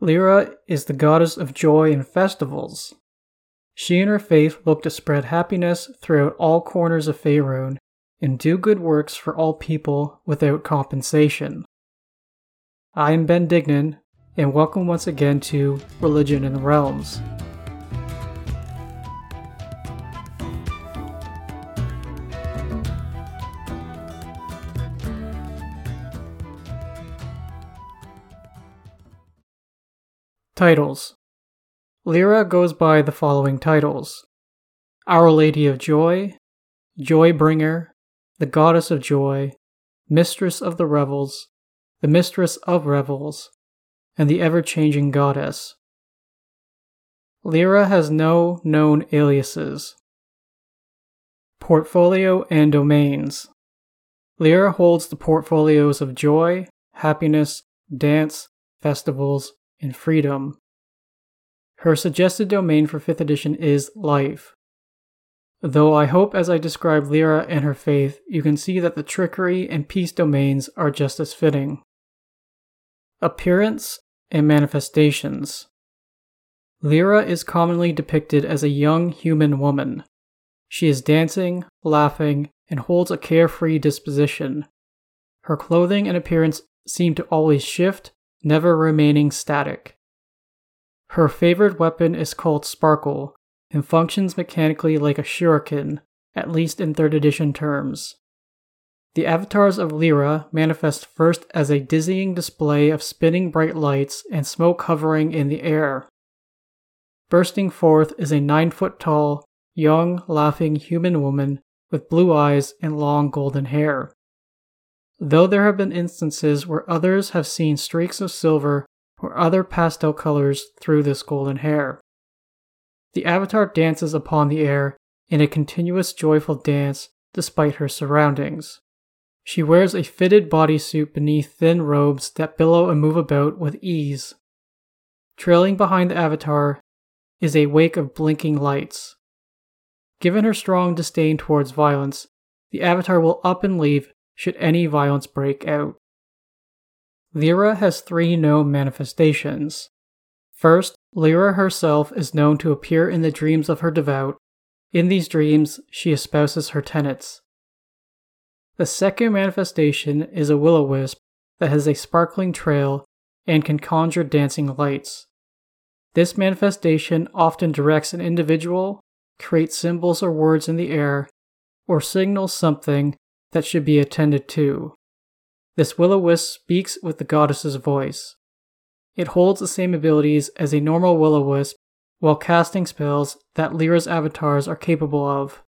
Lliira is the goddess of joy and festivals. She and her faith look to spread happiness throughout all corners of Faerun and do good works for all people without compensation. I am Ben Dignan, and welcome once again to Religion in the Realms. Titles Lliira goes by the following titles Our Lady of Joy, Joy Bringer, the Goddess of Joy, Mistress of the Revels, the Mistress of Revels, and the Ever Changing Goddess. Lliira has no known aliases. Portfolio and Domains Lliira holds the portfolios of joy, happiness, dance, festivals, and freedom. Her suggested domain for 5th edition is life. Though I hope as I describe Lliira and her faith, you can see that the trickery and peace domains are just as fitting. Appearance and manifestations. Lliira is commonly depicted as a young human woman. She is dancing, laughing, and holds a carefree disposition. Her clothing and appearance seem to always shift, never remaining static. Her favorite weapon is called Sparkle and functions mechanically like a shuriken, at least in 3rd edition terms. The avatars of Lliira manifest first as a dizzying display of spinning bright lights and smoke hovering in the air. Bursting forth is a nine foot tall, young, laughing human woman with blue eyes and long golden hair though there have been instances where others have seen streaks of silver or other pastel colors through this golden hair. The avatar dances upon the air in a continuous joyful dance despite her surroundings. She wears a fitted bodysuit beneath thin robes that billow and move about with ease. Trailing behind the avatar is a wake of blinking lights. Given her strong disdain towards violence, the avatar will up and leave should any violence break out. Lliira has three known manifestations. First, Lliira herself is known to appear in the dreams of her devout. In these dreams, she espouses her tenets. The second manifestation is a will o wisp that has a sparkling trail and can conjure dancing lights. This manifestation often directs an individual, creates symbols or words in the air, or signals something that should be attended to. This will o wisp speaks with the goddess's voice. It holds the same abilities as a normal will o wisp while casting spells that Lliira's avatars are capable of.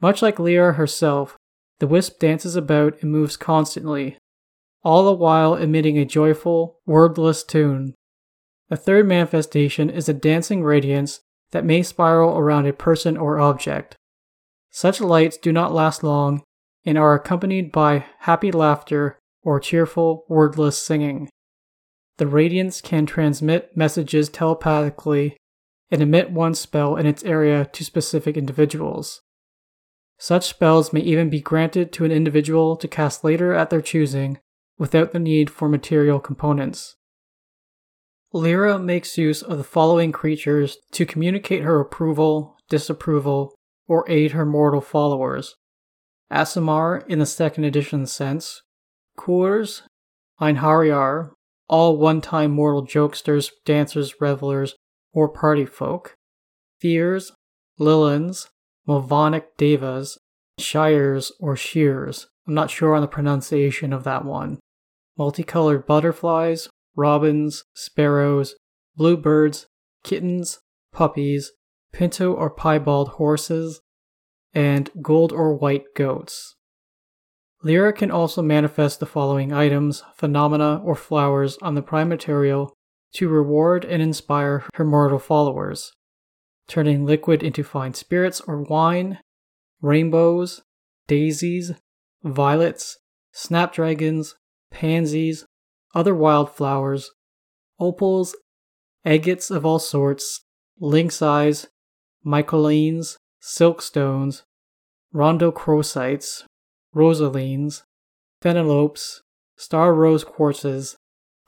Much like Lliira herself, the wisp dances about and moves constantly, all the while emitting a joyful, wordless tune. The third manifestation is a dancing radiance that may spiral around a person or object. Such lights do not last long and are accompanied by happy laughter or cheerful, wordless singing. The radiance can transmit messages telepathically and emit one spell in its area to specific individuals. Such spells may even be granted to an individual to cast later at their choosing without the need for material components. Lliira makes use of the following creatures to communicate her approval, disapproval, or aid her mortal followers Aasimar in the second edition sense, Kurs, Einherjar, all one time mortal jokesters, dancers, revelers, or party folk, Fears, Lilins, Mavonic Devas, Shires or Shears, I'm not sure on the pronunciation of that one, multicolored butterflies, robins, sparrows, bluebirds, kittens, puppies, pinto or piebald horses, and gold or white goats. Lliira can also manifest the following items, phenomena, or flowers on the prime material to reward and inspire her mortal followers, turning liquid into fine spirits or wine, rainbows, daisies, violets, snapdragons, pansies, other wildflowers, opals, agates of all sorts, lynx eyes, mycalines, silkstones, rhodochrosites, rosalines, phenelopes, star rose quartzes,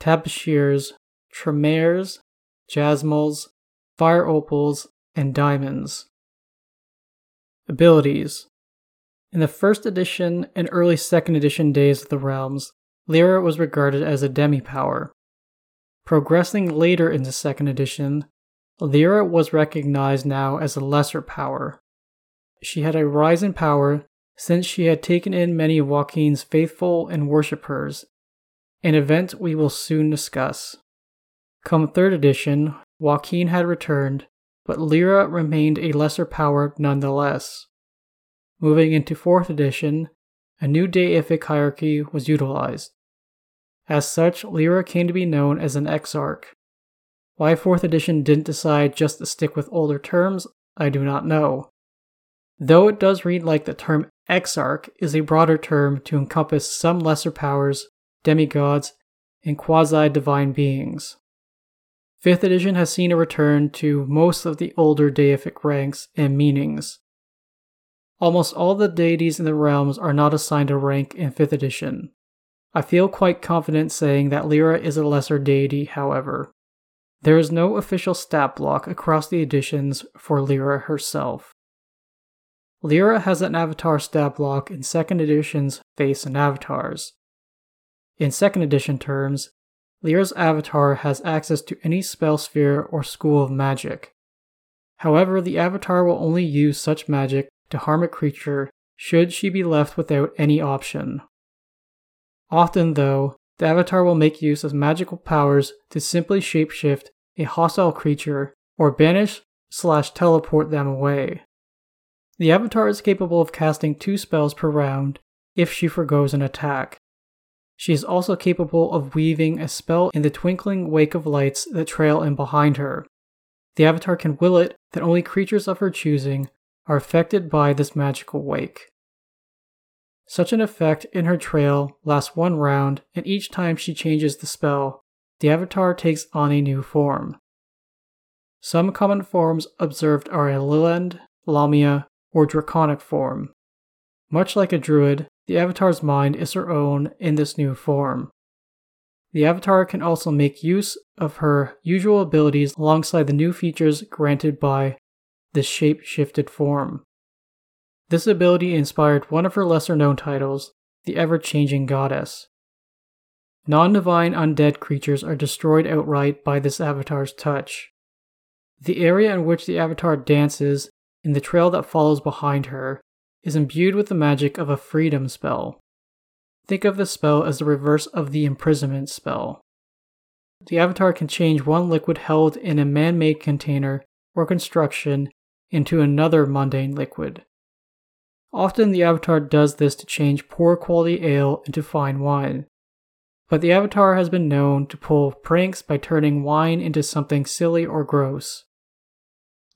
tabashirs, tremaires, jasmals, fire opals, and diamonds. Abilities In the first edition and early second edition days of the realms, Lliira was regarded as a demi power. Progressing later in the second edition, Lliira was recognized now as a lesser power. She had a rise in power since she had taken in many of Waukeen's faithful and worshippers, an event we will soon discuss. Come third edition, Waukeen had returned, but Lliira remained a lesser power nonetheless. Moving into fourth edition, a new deific hierarchy was utilized. As such, Lliira came to be known as an exarch. Why 4th edition didn't decide just to stick with older terms, I do not know. Though it does read like the term exarch is a broader term to encompass some lesser powers, demigods, and quasi divine beings. 5th edition has seen a return to most of the older deific ranks and meanings. Almost all the deities in the realms are not assigned a rank in 5th edition. I feel quite confident saying that Lliira is a lesser deity, however. There is no official stat block across the editions for Lliira herself. Lliira has an avatar stat block in 2nd edition's Faiths and Avatars. In 2nd edition terms, Lliira's avatar has access to any spell sphere or school of magic. However, the avatar will only use such magic to harm a creature should she be left without any option. Often, though, the avatar will make use of magical powers to simply shapeshift a hostile creature or banish slash teleport them away. The avatar is capable of casting two spells per round if she forgoes an attack. She is also capable of weaving a spell in the twinkling wake of lights that trail in behind her. The avatar can will it that only creatures of her choosing are affected by this magical wake. Such an effect in her trail lasts one round, and each time she changes the spell, the avatar takes on a new form. Some common forms observed are a lillend, Lamia, or Draconic form. Much like a druid, the avatar's mind is her own in this new form. The avatar can also make use of her usual abilities alongside the new features granted by this shape shifted form. This ability inspired one of her lesser known titles, the Ever Changing Goddess. Non divine undead creatures are destroyed outright by this avatar's touch. The area in which the avatar dances, in the trail that follows behind her, is imbued with the magic of a freedom spell. Think of this spell as the reverse of the imprisonment spell. The avatar can change one liquid held in a man made container or construction into another mundane liquid. Often the avatar does this to change poor quality ale into fine wine. But the avatar has been known to pull pranks by turning wine into something silly or gross.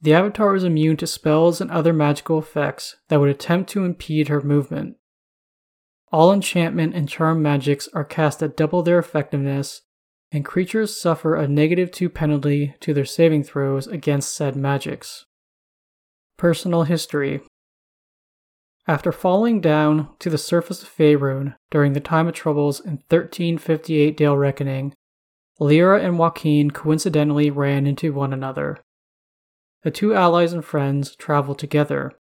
The avatar is immune to spells and other magical effects that would attempt to impede her movement. All enchantment and charm magics are cast at double their effectiveness, and creatures suffer a negative 2 penalty to their saving throws against said magics. Personal history after falling down to the surface of Faerun during the time of troubles in 1358 Dale Reckoning, Lliira and Waukeen coincidentally ran into one another. The two allies and friends traveled together.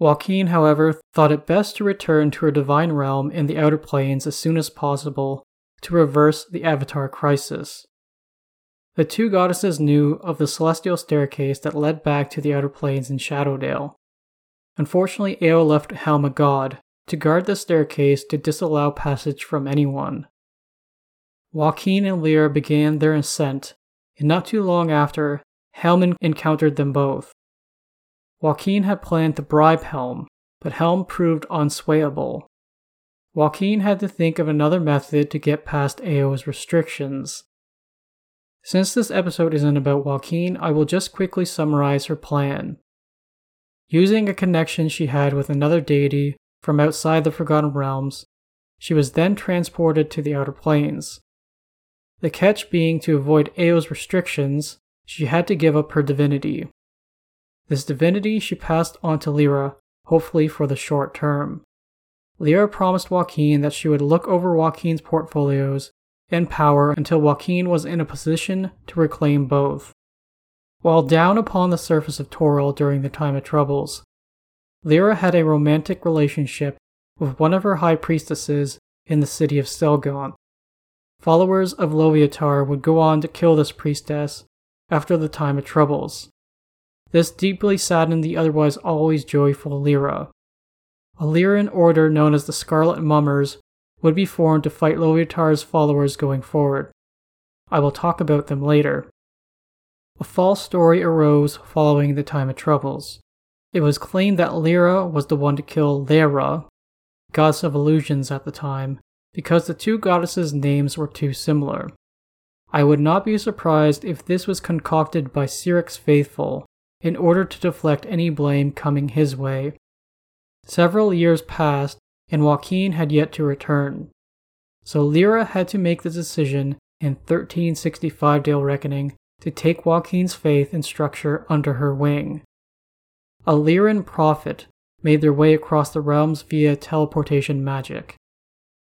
Waukeen, however, thought it best to return to her divine realm in the Outer Planes as soon as possible to reverse the Avatar crisis. The two goddesses knew of the celestial staircase that led back to the Outer Planes in Shadowdale, Unfortunately, Ao left Helm a god to guard the staircase to disallow passage from anyone. Waukeen and Lliira began their ascent, and not too long after, Helm encountered them both. Waukeen had planned to bribe Helm, but Helm proved unswayable. Waukeen had to think of another method to get past Ao's restrictions. Since this episode isn't about Waukeen, I will just quickly summarize her plan. Using a connection she had with another deity from outside the Forgotten Realms, she was then transported to the Outer Planes. The catch being to avoid Ao's restrictions, she had to give up her divinity. This divinity she passed on to Lliira, hopefully for the short term. Lliira promised Waukeen that she would look over Waukeen's portfolios and power until Waukeen was in a position to reclaim both. While down upon the surface of Toril during the time of troubles, Lliira had a romantic relationship with one of her high priestesses in the city of Selgaunt. Followers of Loviatar would go on to kill this priestess after the time of troubles. This deeply saddened the otherwise always joyful Lliira. A Lliiran order known as the Scarlet Mummers would be formed to fight Loviatar's followers going forward. I will talk about them later. A false story arose following the time of troubles. It was claimed that Lliira was the one to kill Leira, goddess of illusions at the time, because the two goddesses' names were too similar. I would not be surprised if this was concocted by Cyric's faithful in order to deflect any blame coming his way. Several years passed, and Waukeen had yet to return. So Lliira had to make the decision in 1365 Dale Reckoning to take Waukeen's faith and structure under her wing. A Lliiran prophet made their way across the realms via teleportation magic.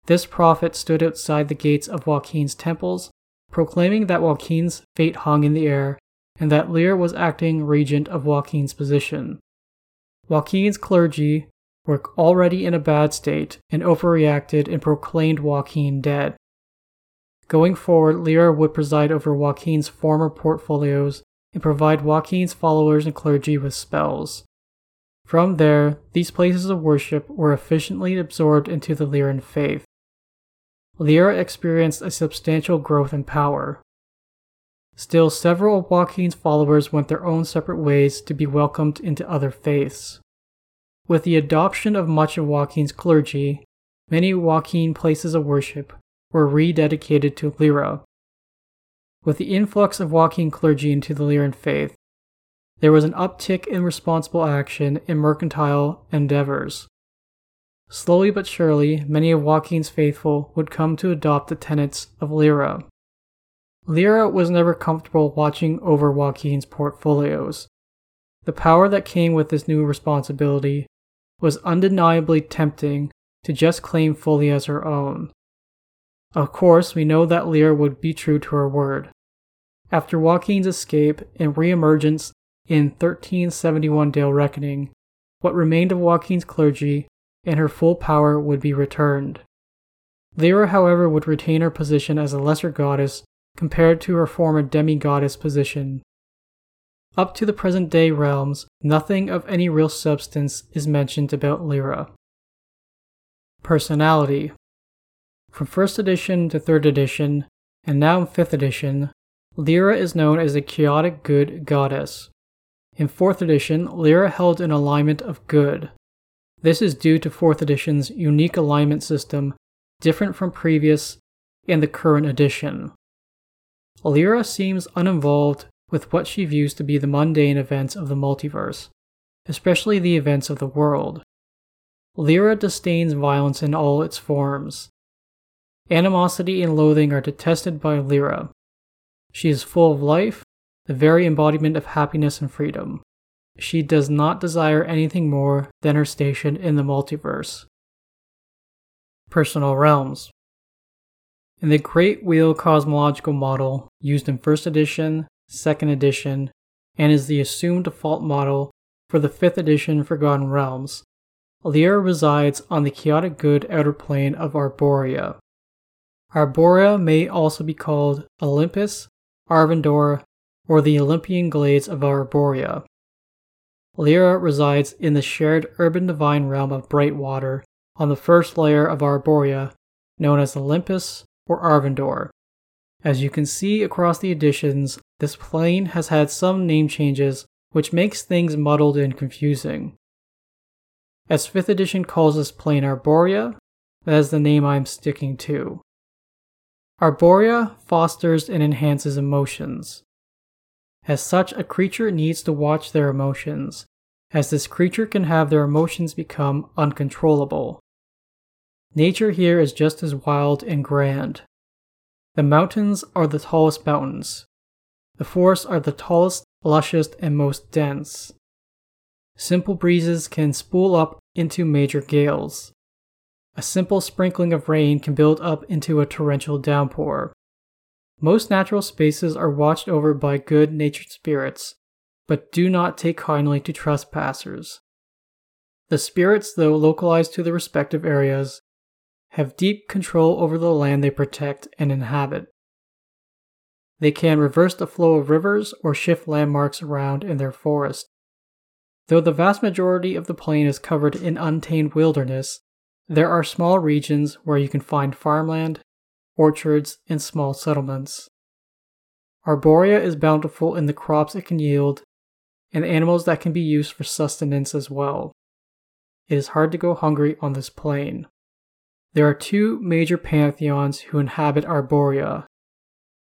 This prophet stood outside the gates of Waukeen's temples, proclaiming that Waukeen's fate hung in the air and that Lliira was acting regent of Waukeen's position. Waukeen's clergy were already in a bad state and overreacted and proclaimed Waukeen dead. Going forward, Lliira would preside over Waukeen's former portfolios and provide Waukeen's followers and clergy with spells. From there, these places of worship were efficiently absorbed into the Lliiran faith. Lliira experienced a substantial growth in power. Still, several of Waukeen's followers went their own separate ways to be welcomed into other faiths. With the adoption of much of Waukeen's clergy, many Waukeen places of worship were rededicated to Lliira. With the influx of Waukeen clergy into the Lliiran faith, there was an uptick in responsible action in mercantile endeavors. Slowly but surely, many of Waukeen's faithful would come to adopt the tenets of Lliira. Lliira was never comfortable watching over Waukeen's portfolios. The power that came with this new responsibility was undeniably tempting to just claim fully as her own. Of course, we know that Lliira would be true to her word. After Waukeen's escape and reemergence in 1371 Dale Reckoning, what remained of Waukeen's clergy and her full power would be returned. Lliira, however, would retain her position as a lesser goddess compared to her former demi-goddess position. Up to the present day realms, nothing of any real substance is mentioned about Lliira. Personality From 1st edition to 3rd edition, and now in 5th edition, Lliira is known as a chaotic good goddess. In 4th edition, Lliira held an alignment of good. This is due to 4th edition's unique alignment system, different from previous and the current edition. Lliira seems uninvolved with what she views to be the mundane events of the multiverse, especially the events of the world. Lliira disdains violence in all its forms. Animosity and loathing are detested by Lliira. She is full of life, the very embodiment of happiness and freedom. She does not desire anything more than her station in the multiverse. Personal Realms in the Great Wheel cosmological model used in 1st edition, 2nd edition, and is the assumed default model for the 5th edition Forgotten Realms, Lliira resides on the chaotic good outer plane of Arborea. Arborea may also be called Olympus, Arvandor, or the Olympian glades of Arborea. Lliira resides in the shared urban divine realm of Brightwater on the first layer of Arborea, known as Olympus or Arvandor. As you can see across the editions, this plane has had some name changes, which makes things muddled and confusing. As 5th edition calls this plane Arborea, that is the name I'm sticking to. Arborea fosters and enhances emotions. As such, a creature needs to watch their emotions, as this creature can have their emotions become uncontrollable. Nature here is just as wild and grand. The mountains are the tallest mountains. The forests are the tallest, lushest, and most dense. Simple breezes can spool up into major gales. a simple sprinkling of rain can build up into a torrential downpour. Most natural spaces are watched over by good natured spirits, but do not take kindly to trespassers. The spirits, though localized to the respective areas, have deep control over the land they protect and inhabit. They can reverse the flow of rivers or shift landmarks around in their forest. Though the vast majority of the plane is covered in untamed wilderness, there are small regions where you can find farmland, orchards, and small settlements. Arborea is bountiful in the crops it can yield and animals that can be used for sustenance as well. It is hard to go hungry on this plane. There are two major pantheons who inhabit Arborea.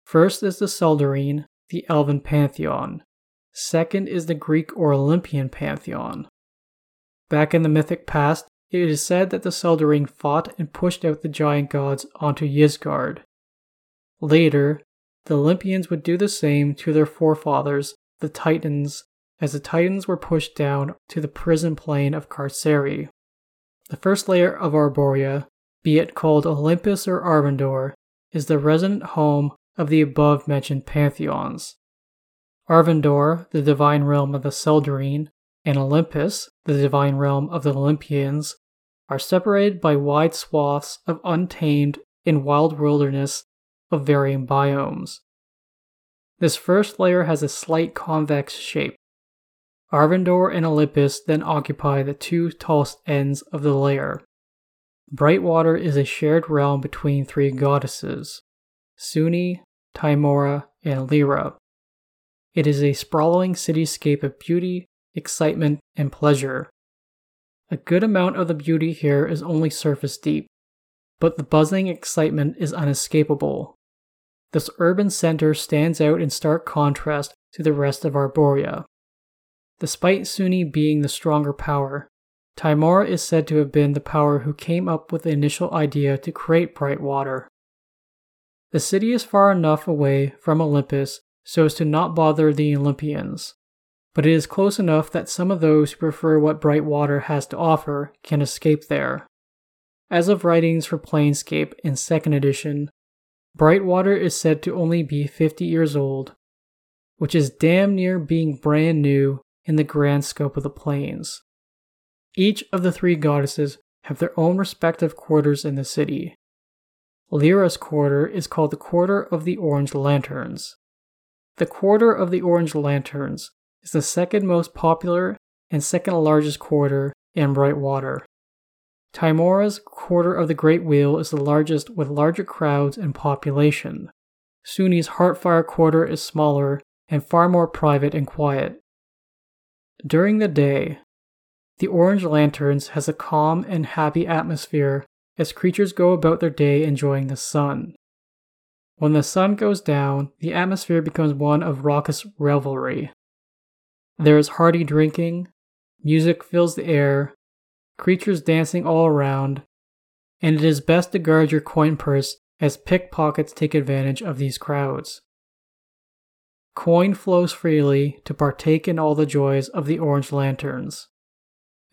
First is the Seldarine, the Elven pantheon. Second is the Greek or Olympian pantheon. Back in the mythic past, it is said that the Seldarine fought and pushed out the giant gods onto Ysgard. Later, the Olympians would do the same to their forefathers, the Titans, as the Titans were pushed down to the prison plane of Carceri. The first layer of Arborea, be it called Olympus or Arvandor, is the resident home of the above mentioned pantheons. Arvandor, the divine realm of the Seldarine, and Olympus, the divine realm of the Olympians, are separated by wide swaths of untamed and wild wilderness of varying biomes. This first layer has a slight convex shape, Arvandor and Olympus then occupy the two tallest ends of the layer. Brightwater is a shared realm between three goddesses Sune, Tymora, and Lliira. It is a sprawling cityscape of beauty, excitement, and pleasure. A good amount of the beauty here is only surface deep, but the buzzing excitement is unescapable. This urban center stands out in stark contrast to the rest of Arborea. Despite Sune being the stronger power, Tymora is said to have been the power who came up with the initial idea to create Brightwater. The city is far enough away from Olympus so as to not bother the Olympians, but it is close enough that some of those who prefer what Brightwater has to offer can escape there. As of writings for Planescape in 2nd edition, Brightwater is said to only be 50 years old, which is damn near being brand new in the grand scope of the planes. Each of the three goddesses have their own respective quarters in the city. Lliira's quarter is called the Quarter of the Orange Lanterns. The Quarter of the Orange Lanterns is the second most popular and second largest quarter in Brightwater. Tymora's Quarter of the Great Wheel is the largest with larger crowds and population. Sune's Heartfire Quarter is smaller and far more private and quiet. During the day, the Orange Lanterns has a calm and happy atmosphere as creatures go about their day enjoying the sun. When the sun goes down, the atmosphere becomes one of raucous revelry. Hmm. There is hearty drinking, music fills the air, creatures dancing all around, and it is best to guard your coin purse as pickpockets take advantage of these crowds. Coin flows freely to partake in all the joys of the orange lanterns.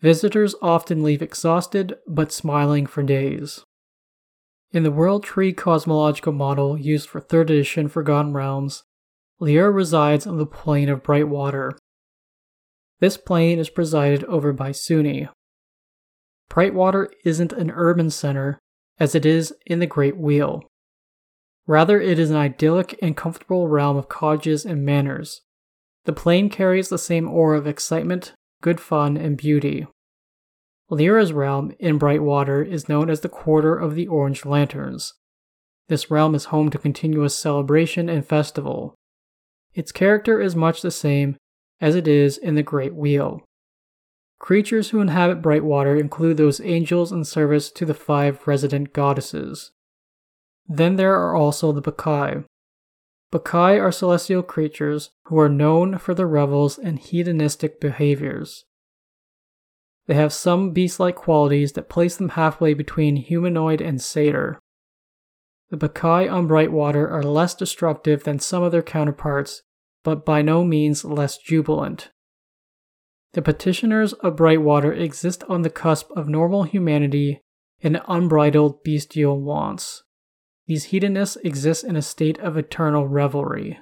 Visitors often leave exhausted but smiling for days. In the World Tree cosmological model used for 3rd edition Forgotten Realms, Lliira resides on the plane of Brightwater. This plane is presided over by Sune. Brightwater isn't an urban center as it is in the Great Wheel. Rather, it is an idyllic and comfortable realm of cottages and manors. The plane carries the same aura of excitement, good fun, and beauty. Lliira's realm in Brightwater is known as the Quarter of the Orange Lanterns. This realm is home to continuous celebration and festival. Its character is much the same as it is in the Great Wheel. Creatures who inhabit Brightwater include those angels in service to the five resident goddesses. Then there are also the Bacchae. Bacchae are celestial creatures who are known for their revels and hedonistic behaviors. They have some beast like qualities that place them halfway between humanoid and satyr. The Bacchae on Brightwater are less destructive than some of their counterparts, but by no means less jubilant. The petitioners of Brightwater exist on the cusp of normal humanity and unbridled bestial wants. These hedonists exist in a state of eternal revelry.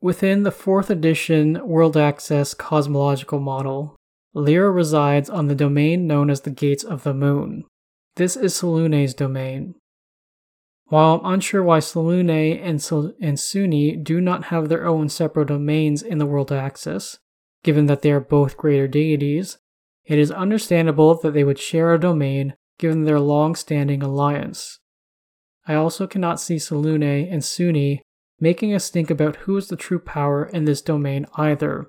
Within the 4th edition World Axis cosmological model, Lliira resides on the domain known as the Gates of the Moon. This is Selune's domain. While I'm unsure why Selune and, Sul- and Sune do not have their own separate domains in the World Axis, given that they are both greater deities, it is understandable that they would share a domain given their long standing alliance. I also cannot see Selune and Sune making us think about who is the true power in this domain either.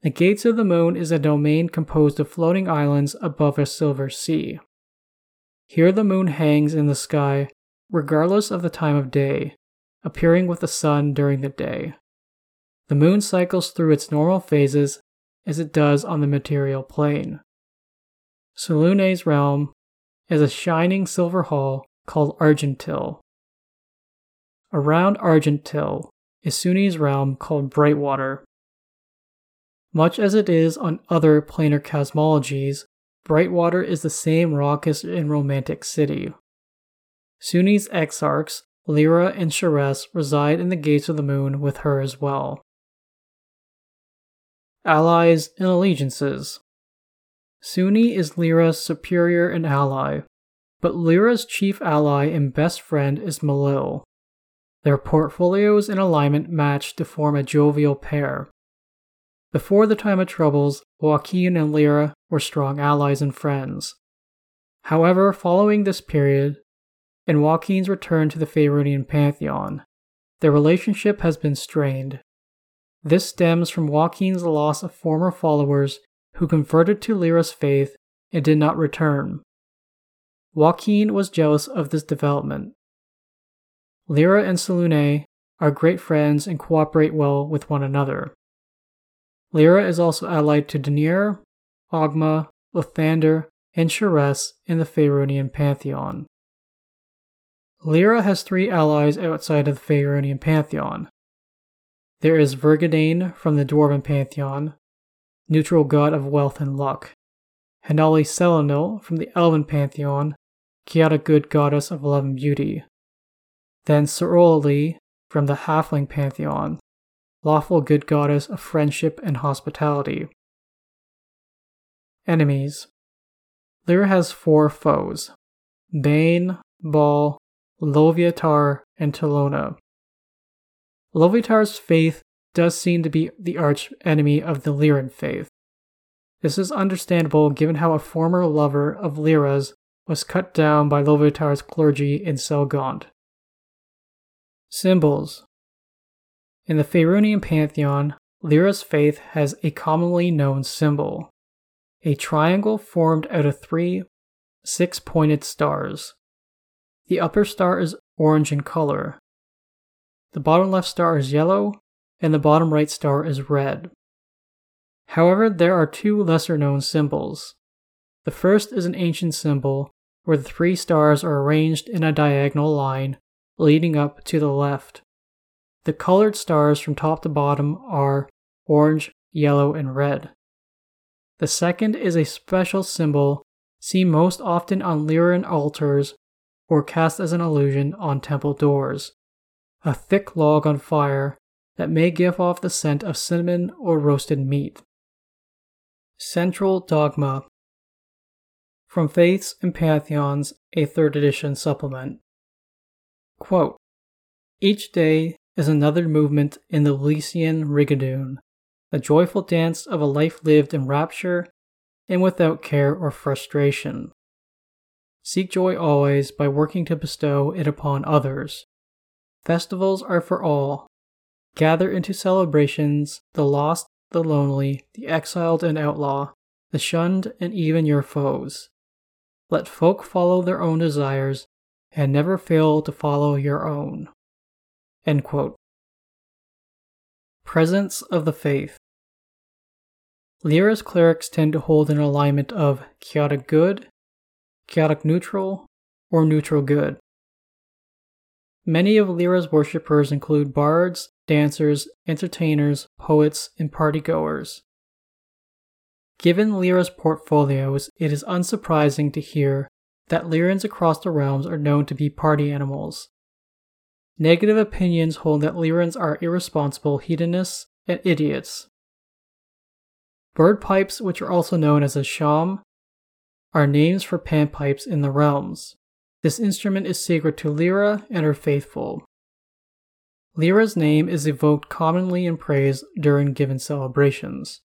The Gates of the Moon is a domain composed of floating islands above a silver sea. Here the moon hangs in the sky regardless of the time of day, appearing with the sun during the day. The moon cycles through its normal phases as it does on the material plane. Selune's realm is a shining silver hall called Argentil. Around Argentil is Sune's realm called Brightwater. Much as it is on other planar cosmologies, Brightwater is the same raucous and romantic city. Sune's exarchs, Lliira and Sharess, reside in the Gates of the Moon with her as well. Allies and Allegiances Sune is Lliira's superior and ally, but Lliira's chief ally and best friend is Milil. Their portfolios and alignment match to form a jovial pair. Before the time of troubles, Waukeen and Lliira were strong allies and friends. However, following this period, and Waukeen's return to the Faerunian pantheon, their relationship has been strained. This stems from Waukeen's loss of former followers who converted to Lliira's faith and did not return. Waukeen was jealous of this development. Lliira and Selune are great friends and cooperate well with one another. Lliira is also allied to Deneir, Ogma, Lathander, and Sharess in the Faerunian pantheon. Lliira has three allies outside of the Faerunian pantheon. There is Vergadain from the Dwarven pantheon, neutral god of wealth and luck. Hanali Celanil from the Elven pantheon, chaotic good goddess of love and beauty. Then Soroli from the Halfling pantheon, lawful good goddess of friendship and hospitality. Enemies Lliira has four foes Bane, Bhaal, Loviatar, and Talona. Loviatar's faith does seem to be the arch enemy of the Lliiran faith. This is understandable given how a former lover of Lliira's was cut down by Loviatar's clergy in Selgaunt. Symbols In the Faerunian pantheon, Lliira's faith has a commonly known symbol a triangle formed out of three six pointed stars. The upper star is orange in color. The bottom left star is yellow, and the bottom right star is red. However, there are two lesser known symbols. The first is an ancient symbol where the three stars are arranged in a diagonal line leading up to the left. The colored stars from top to bottom are orange, yellow, and red. The second is a special symbol seen most often on Lliiran altars or cast as an illusion on temple doors. A thick log on fire that may give off the scent of cinnamon or roasted meat. Central Dogma From Faiths and Pantheons, a third edition supplement. Quote, Each day is another movement in the Elysian Rigadoon, the joyful dance of a life lived in rapture and without care or frustration. Seek joy always by working to bestow it upon others. Festivals are for all. Gather into celebrations the lost, the lonely, the exiled and outlaw, the shunned, and even your foes. Let folk follow their own desires and never fail to follow your own. Presence of the Faith Lliira's clerics tend to hold an alignment of chaotic good chaotic neutral, or neutral good. Many of Lliira's worshippers include bards, dancers, entertainers, poets, and partygoers. Given Lliira's portfolios, it is unsurprising to hear that Lliirans across the realms are known to be party animals. Negative opinions hold that Lliirans are irresponsible hedonists and idiots. Bird pipes, which are also known as a shawm, are names for panpipes in the realms. This instrument is sacred to Lliira and her faithful. Lliira's name is evoked commonly in praise during given celebrations.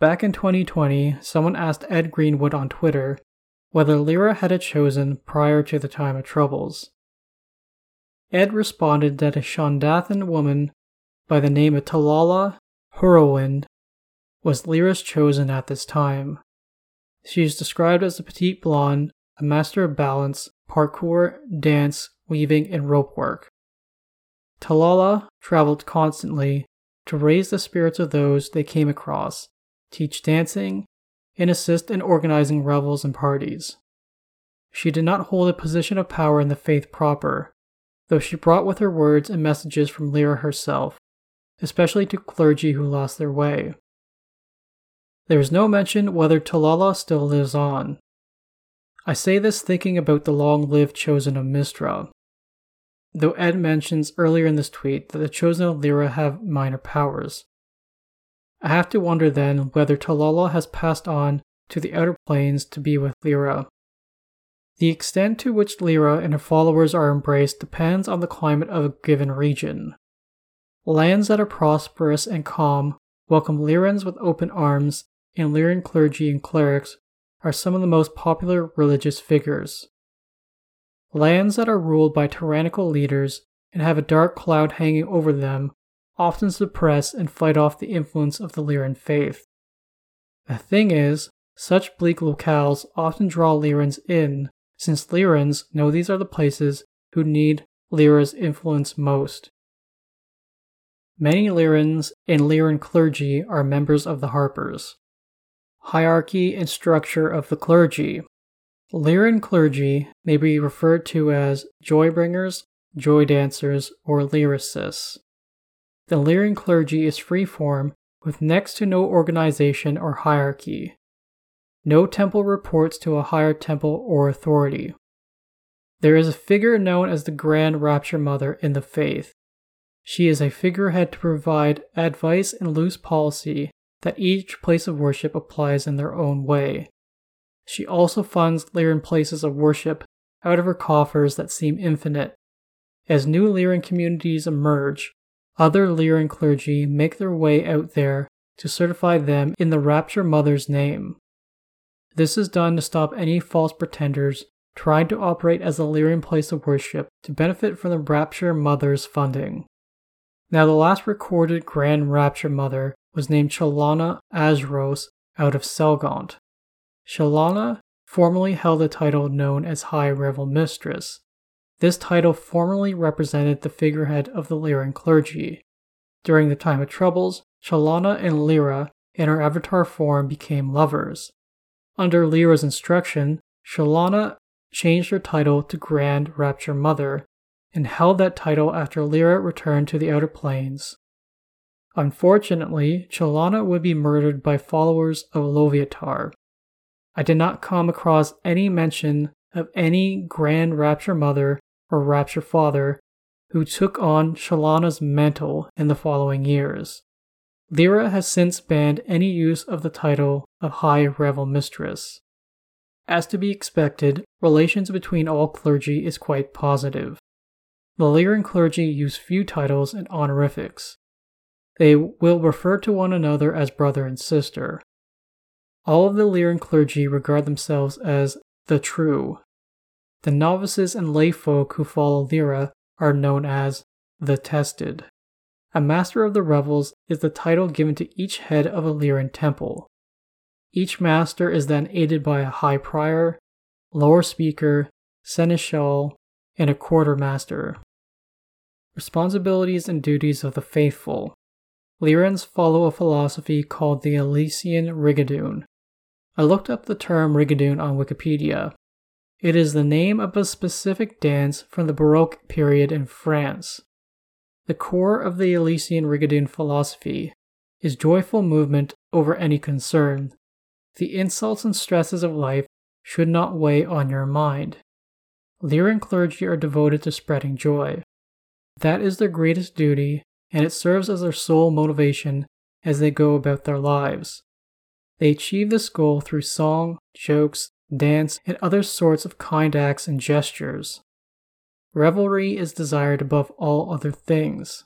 Back in 2020, someone asked Ed Greenwood on Twitter whether Lliira had a chosen prior to the time of troubles. Ed responded that a Shondathan woman by the name of Talala Hurlwind was Lliira's chosen at this time. She is described as a petite blonde, a master of balance, parkour, dance, weaving, and rope work. Talala traveled constantly to raise the spirits of those they came across, teach dancing, and assist in organizing revels and parties. She did not hold a position of power in the faith proper, though she brought with her words and messages from Lliira herself, especially to clergy who lost their way. There is no mention whether Talala still lives on. I say this thinking about the long lived chosen of Mystra. though Ed mentions earlier in this tweet that the chosen of Lliira have minor powers. I have to wonder then whether Talala has passed on to the outer planes to be with Lliira. The extent to which Lliira and her followers are embraced depends on the climate of a given region. Lands that are prosperous and calm welcome Lliirans with open arms, and Lliiran clergy and clerics are some of the most popular religious figures. Lands that are ruled by tyrannical leaders and have a dark cloud hanging over them often suppress and fight off the influence of the Lliiran faith. The thing is, such bleak locales often draw Lliirans in, since Lliirans know these are the places who need Lliira's influence most. Many Lliirans and Lliiran clergy are members of the Harpers. Hierarchy and structure of the clergy. Lliiran clergy may be referred to as joybringers, joy dancers, or lyricists. The Lliiran clergy is freeform with next to no organization or hierarchy. No temple reports to a higher temple or authority. There is a figure known as the Grand Rapture Mother in the faith. She is a figurehead to provide advice and loose policy that each place of worship applies in their own way. She also funds Lliiran places of worship out of her coffers that seem infinite. As new Lliiran communities emerge, other Lliiran clergy make their way out there to certify them in the Rapture Mother's name. This is done to stop any false pretenders trying to operate as a Lliiran place of worship to benefit from the Rapture Mother's funding. Now, the last recorded Grand Rapture Mother was named Chalana Azros out of Selgaunt. Chalana formerly held a title known as High Revel Mistress, this title formerly represented the figurehead of the Lliiran clergy. During the time of troubles, Chalana and Lliira in her avatar form became lovers. Under Lliira's instruction, Chalana changed her title to Grand Rapture Mother and held that title after Lliira returned to the Outer Planes. Unfortunately, Chalana would be murdered by followers of Loviatar. I did not come across any mention of any Grand Rapture Mother or Rapture Father, who took on Chalana's mantle in the following years. Lliira has since banned any use of the title of High Revel Mistress. As to be expected, relations between all clergy is quite positive. The Lliiran clergy use few titles and honorifics. They will refer to one another as brother and sister. All of the Lliiran clergy regard themselves as the true, the novices and lay folk who follow Lliira are known as the Tested. A Master of the Revels is the title given to each head of a Lliiran temple. Each master is then aided by a High Prior, Lower Speaker, Seneschal, and a Quartermaster. Responsibilities and duties of the faithful. Lliirans follow a philosophy called the Elysian Rigadoon. I looked up the term Rigadoon on Wikipedia, it is the name of a specific dance from the Baroque period in France. The core of the Elysian Rigadoon philosophy is joyful movement over any concern. The insults and stresses of life should not weigh on your mind. Lliiran clergy are devoted to spreading joy. That is their greatest duty, and it serves as their sole motivation as they go about their lives. They achieve this goal through song, jokes, dance, and other sorts of kind acts and gestures. Revelry is desired above all other things.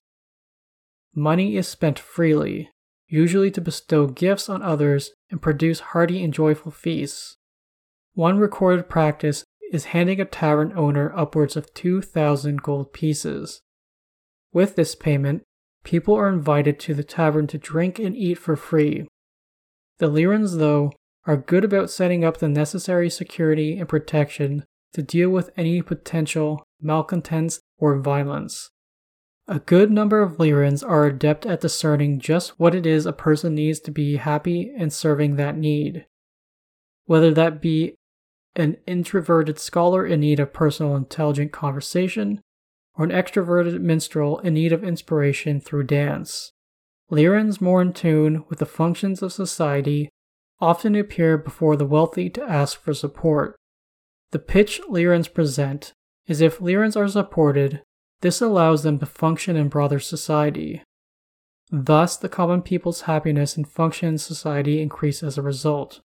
Money is spent freely, usually to bestow gifts on others and produce hearty and joyful feasts. One recorded practice is handing a tavern owner upwards of 2,000 gold pieces. With this payment, people are invited to the tavern to drink and eat for free. The Lliirans, though, are good about setting up the necessary security and protection to deal with any potential malcontents or violence. A good number of Lliirans are adept at discerning just what it is a person needs to be happy and serving that need. Whether that be an introverted scholar in need of personal intelligent conversation, or an extroverted minstrel in need of inspiration through dance. Lliirans more in tune with the functions of society often appear before the wealthy to ask for support. The pitch Lliirans present is if Lliirans are supported, this allows them to function in broader society. Thus, the common people's happiness and function in society increase as a result.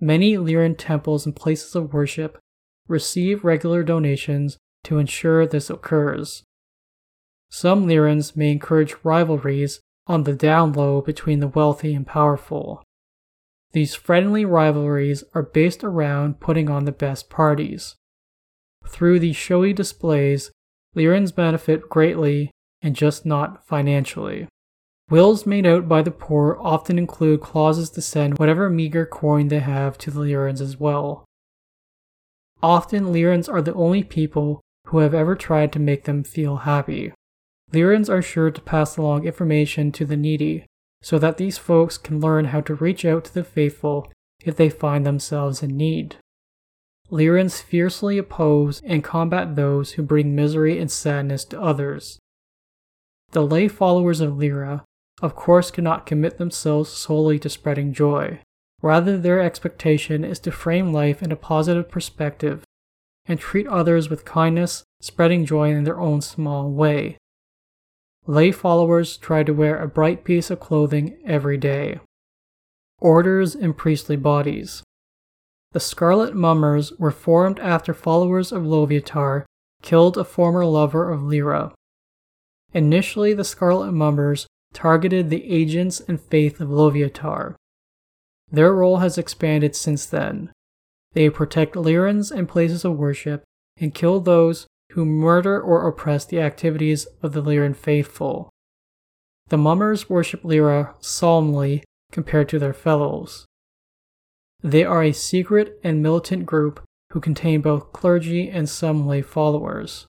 Many Lliiran temples and places of worship receive regular donations to ensure this occurs. Some Lliirans may encourage rivalries on the down low between the wealthy and powerful. These friendly rivalries are based around putting on the best parties. Through these showy displays, Lliirans benefit greatly and just not financially. Wills made out by the poor often include clauses to send whatever meager coin they have to the Lliirans as well. Often, Lliirans are the only people who have ever tried to make them feel happy. Lliirans are sure to pass along information to the needy, so that these folks can learn how to reach out to the faithful if they find themselves in need. Lliirans fiercely oppose and combat those who bring misery and sadness to others. The lay followers of Lliira, of course, cannot commit themselves solely to spreading joy. Rather, their expectation is to frame life in a positive perspective and treat others with kindness, spreading joy in their own small way. Lay followers try to wear a bright piece of clothing every day. Orders and priestly bodies. The Scarlet Mummers were formed after followers of Loviatar killed a former lover of Lliira. Initially, the Scarlet Mummers targeted the agents and faith of Loviatar. Their role has expanded since then. They protect Lliirans and places of worship and kill those who murder or oppress the activities of the Lliiran faithful. The Mummers worship Lliira solemnly compared to their fellows. They are a secret and militant group who contain both clergy and some lay followers.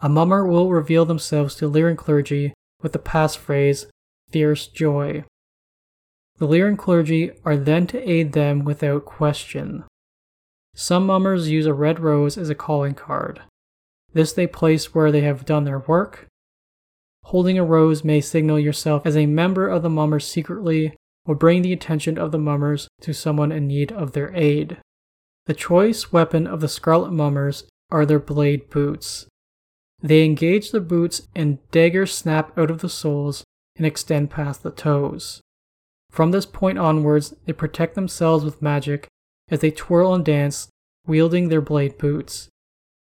A mummer will reveal themselves to Lliiran clergy with the passphrase, fierce joy. The Lliiran clergy are then to aid them without question. Some mummers use a red rose as a calling card. This they place where they have done their work. Holding a rose may signal yourself as a member of the mummers secretly or bring the attention of the mummers to someone in need of their aid. The choice weapon of the Scarlet Mummers are their blade boots. They engage the boots and daggers snap out of the soles and extend past the toes. From this point onwards, they protect themselves with magic as they twirl and dance, wielding their blade boots.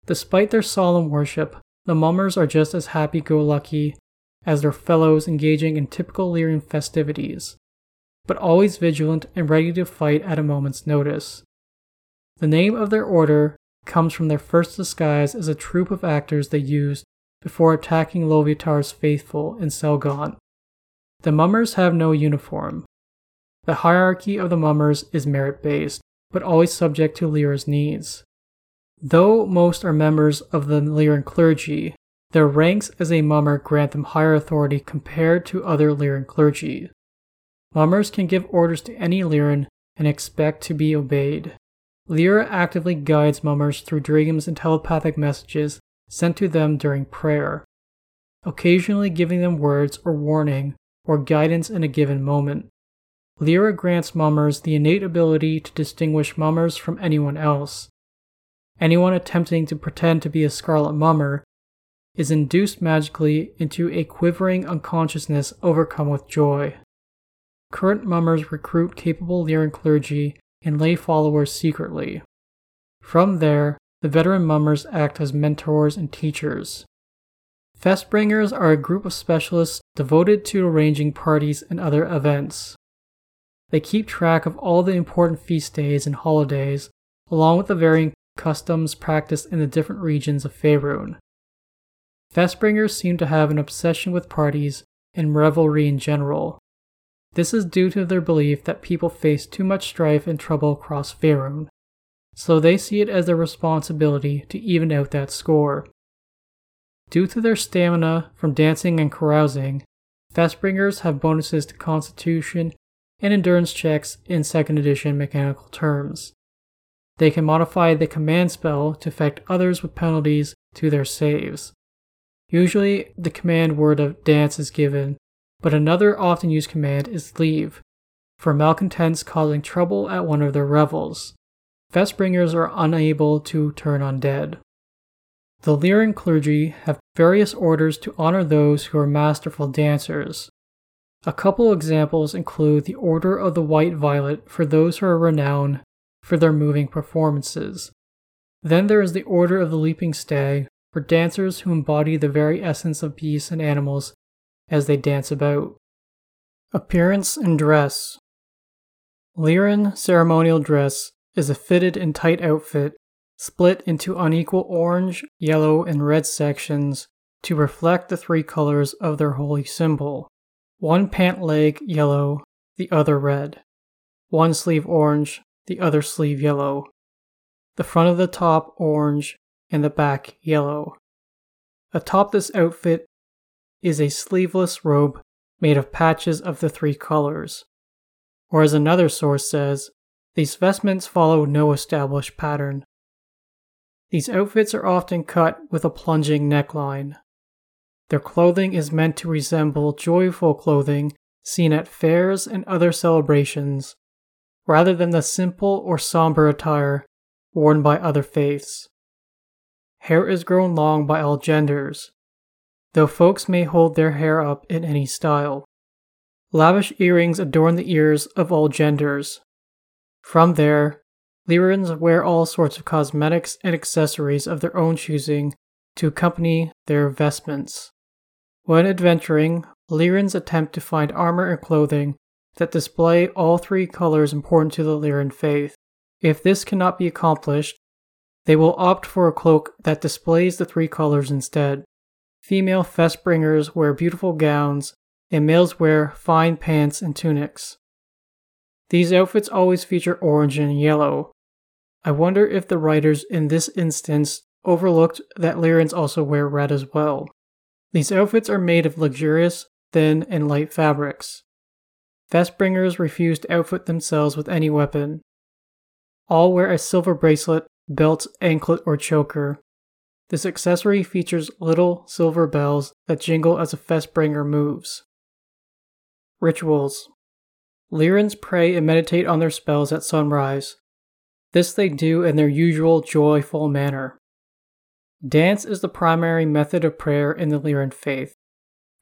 Despite their solemn worship, the mummers are just as happy go lucky as their fellows engaging in typical Lliiran festivities but always vigilant and ready to fight at a moment's notice. The name of their order comes from their first disguise as a troupe of actors they used before attacking Loviatar's faithful in Selgaunt. The mummers have no uniform. The hierarchy of the mummers is merit based, but always subject to Lliira's needs. Though most are members of the Lliiran clergy, their ranks as a mummer grant them higher authority compared to other Lliiran clergy. Mummers can give orders to any Lliiran and expect to be obeyed. Lliira actively guides mummers through dreams and telepathic messages sent to them during prayer, occasionally giving them words or warning or guidance in a given moment. Lliira grants mummers the innate ability to distinguish mummers from anyone else. Anyone attempting to pretend to be a scarlet mummer is induced magically into a quivering unconsciousness overcome with joy. Current mummers recruit capable Lliiran clergy and lay followers secretly. From there, the veteran mummers act as mentors and teachers. Festbringers are a group of specialists devoted to arranging parties and other events. They keep track of all the important feast days and holidays, along with the varying customs practiced in the different regions of Faerun. Festbringers seem to have an obsession with parties and revelry in general. This is due to their belief that people face too much strife and trouble across Faerun, so they see it as their responsibility to even out that score. Due to their stamina from dancing and carousing, Festbringers have bonuses to constitution and endurance checks in 2nd edition mechanical terms. They can modify the command spell to affect others with penalties to their saves. Usually, the command word of dance is given, but another often used command is leave, for malcontents causing trouble at one of their revels. Festbringers are unable to turn undead. The Lliiran clergy have various orders to honor those who are masterful dancers, a couple examples include the Order of the White Violet for those who are renowned for their moving performances. Then there is the Order of the Leaping Stag for dancers who embody the very essence of beasts and animals as they dance about. Appearance and dress Lliiran ceremonial dress is a fitted and tight outfit split into unequal orange, yellow, and red sections to reflect the three colors of their holy symbol. One pant leg yellow, the other red. One sleeve orange, the other sleeve yellow. The front of the top orange and the back yellow. Atop this outfit is a sleeveless robe made of patches of the three colors. Or as another source says, these vestments follow no established pattern. These outfits are often cut with a plunging neckline. Their clothing is meant to resemble joyful clothing seen at fairs and other celebrations, rather than the simple or somber attire worn by other faiths. Hair is grown long by all genders, though folks may hold their hair up in any style. Lavish earrings adorn the ears of all genders. From there, Lliirans wear all sorts of cosmetics and accessories of their own choosing to accompany their vestments. When adventuring, Lliirans attempt to find armor and clothing that display all three colors important to the Lliiran faith. If this cannot be accomplished, they will opt for a cloak that displays the three colors instead. Female festbringers wear beautiful gowns, and males wear fine pants and tunics. These outfits always feature orange and yellow. I wonder if the writers in this instance overlooked that Lliirans also wear red as well. These outfits are made of luxurious, thin, and light fabrics. Festbringers refuse to outfit themselves with any weapon. All wear a silver bracelet, belt, anklet, or choker. This accessory features little silver bells that jingle as a Festbringer moves. Rituals Lliirans pray and meditate on their spells at sunrise. This they do in their usual joyful manner. Dance is the primary method of prayer in the Lliiran faith.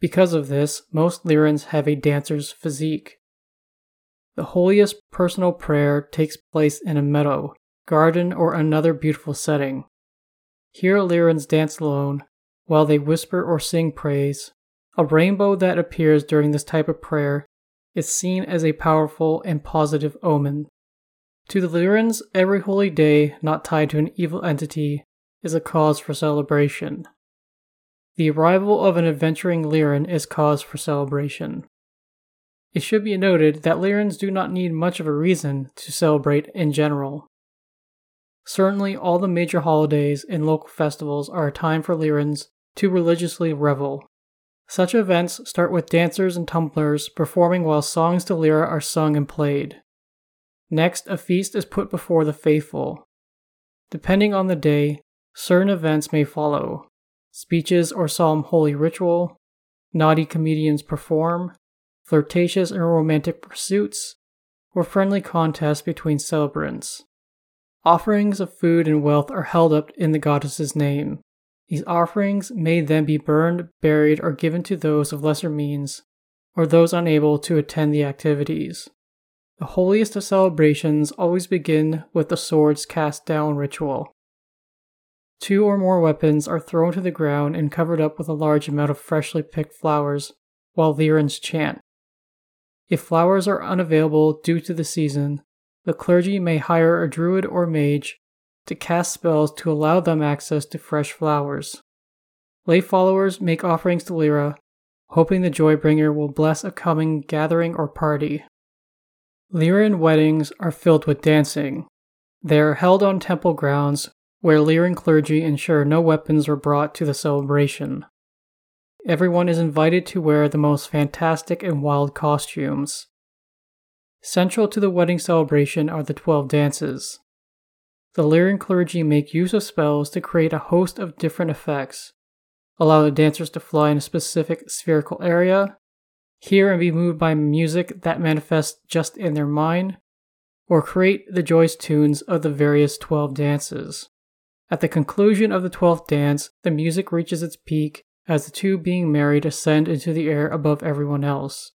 Because of this, most Lliirans have a dancer's physique. The holiest personal prayer takes place in a meadow, garden, or another beautiful setting. Here, Lliirans dance alone while they whisper or sing praise. A rainbow that appears during this type of prayer is seen as a powerful and positive omen. To the Lliirans, every holy day not tied to an evil entity is a cause for celebration. The arrival of an adventuring Lliiran is cause for celebration. It should be noted that Lliirans do not need much of a reason to celebrate in general. Certainly, all the major holidays and local festivals are a time for Lliirans to religiously revel. Such events start with dancers and tumblers performing while songs to Lliira are sung and played. Next, a feast is put before the faithful. Depending on the day, Certain events may follow speeches or solemn holy ritual, naughty comedians perform, flirtatious and romantic pursuits, or friendly contests between celebrants. Offerings of food and wealth are held up in the goddess's name. These offerings may then be burned, buried, or given to those of lesser means, or those unable to attend the activities. The holiest of celebrations always begin with the swords cast down ritual. Two or more weapons are thrown to the ground and covered up with a large amount of freshly picked flowers, while Lliirans chant. If flowers are unavailable due to the season, the clergy may hire a druid or mage to cast spells to allow them access to fresh flowers. Lay followers make offerings to Lliira, hoping the Joybringer will bless a coming gathering or party. Lliiran weddings are filled with dancing. They are held on temple grounds where Lliiran clergy ensure no weapons are brought to the celebration. Everyone is invited to wear the most fantastic and wild costumes. Central to the wedding celebration are the 12 dances. The Lliiran clergy make use of spells to create a host of different effects, allow the dancers to fly in a specific spherical area, hear and be moved by music that manifests just in their mind, or create the joyous tunes of the various 12 dances. At the conclusion of the 12th dance, the music reaches its peak as the two being married ascend into the air above everyone else.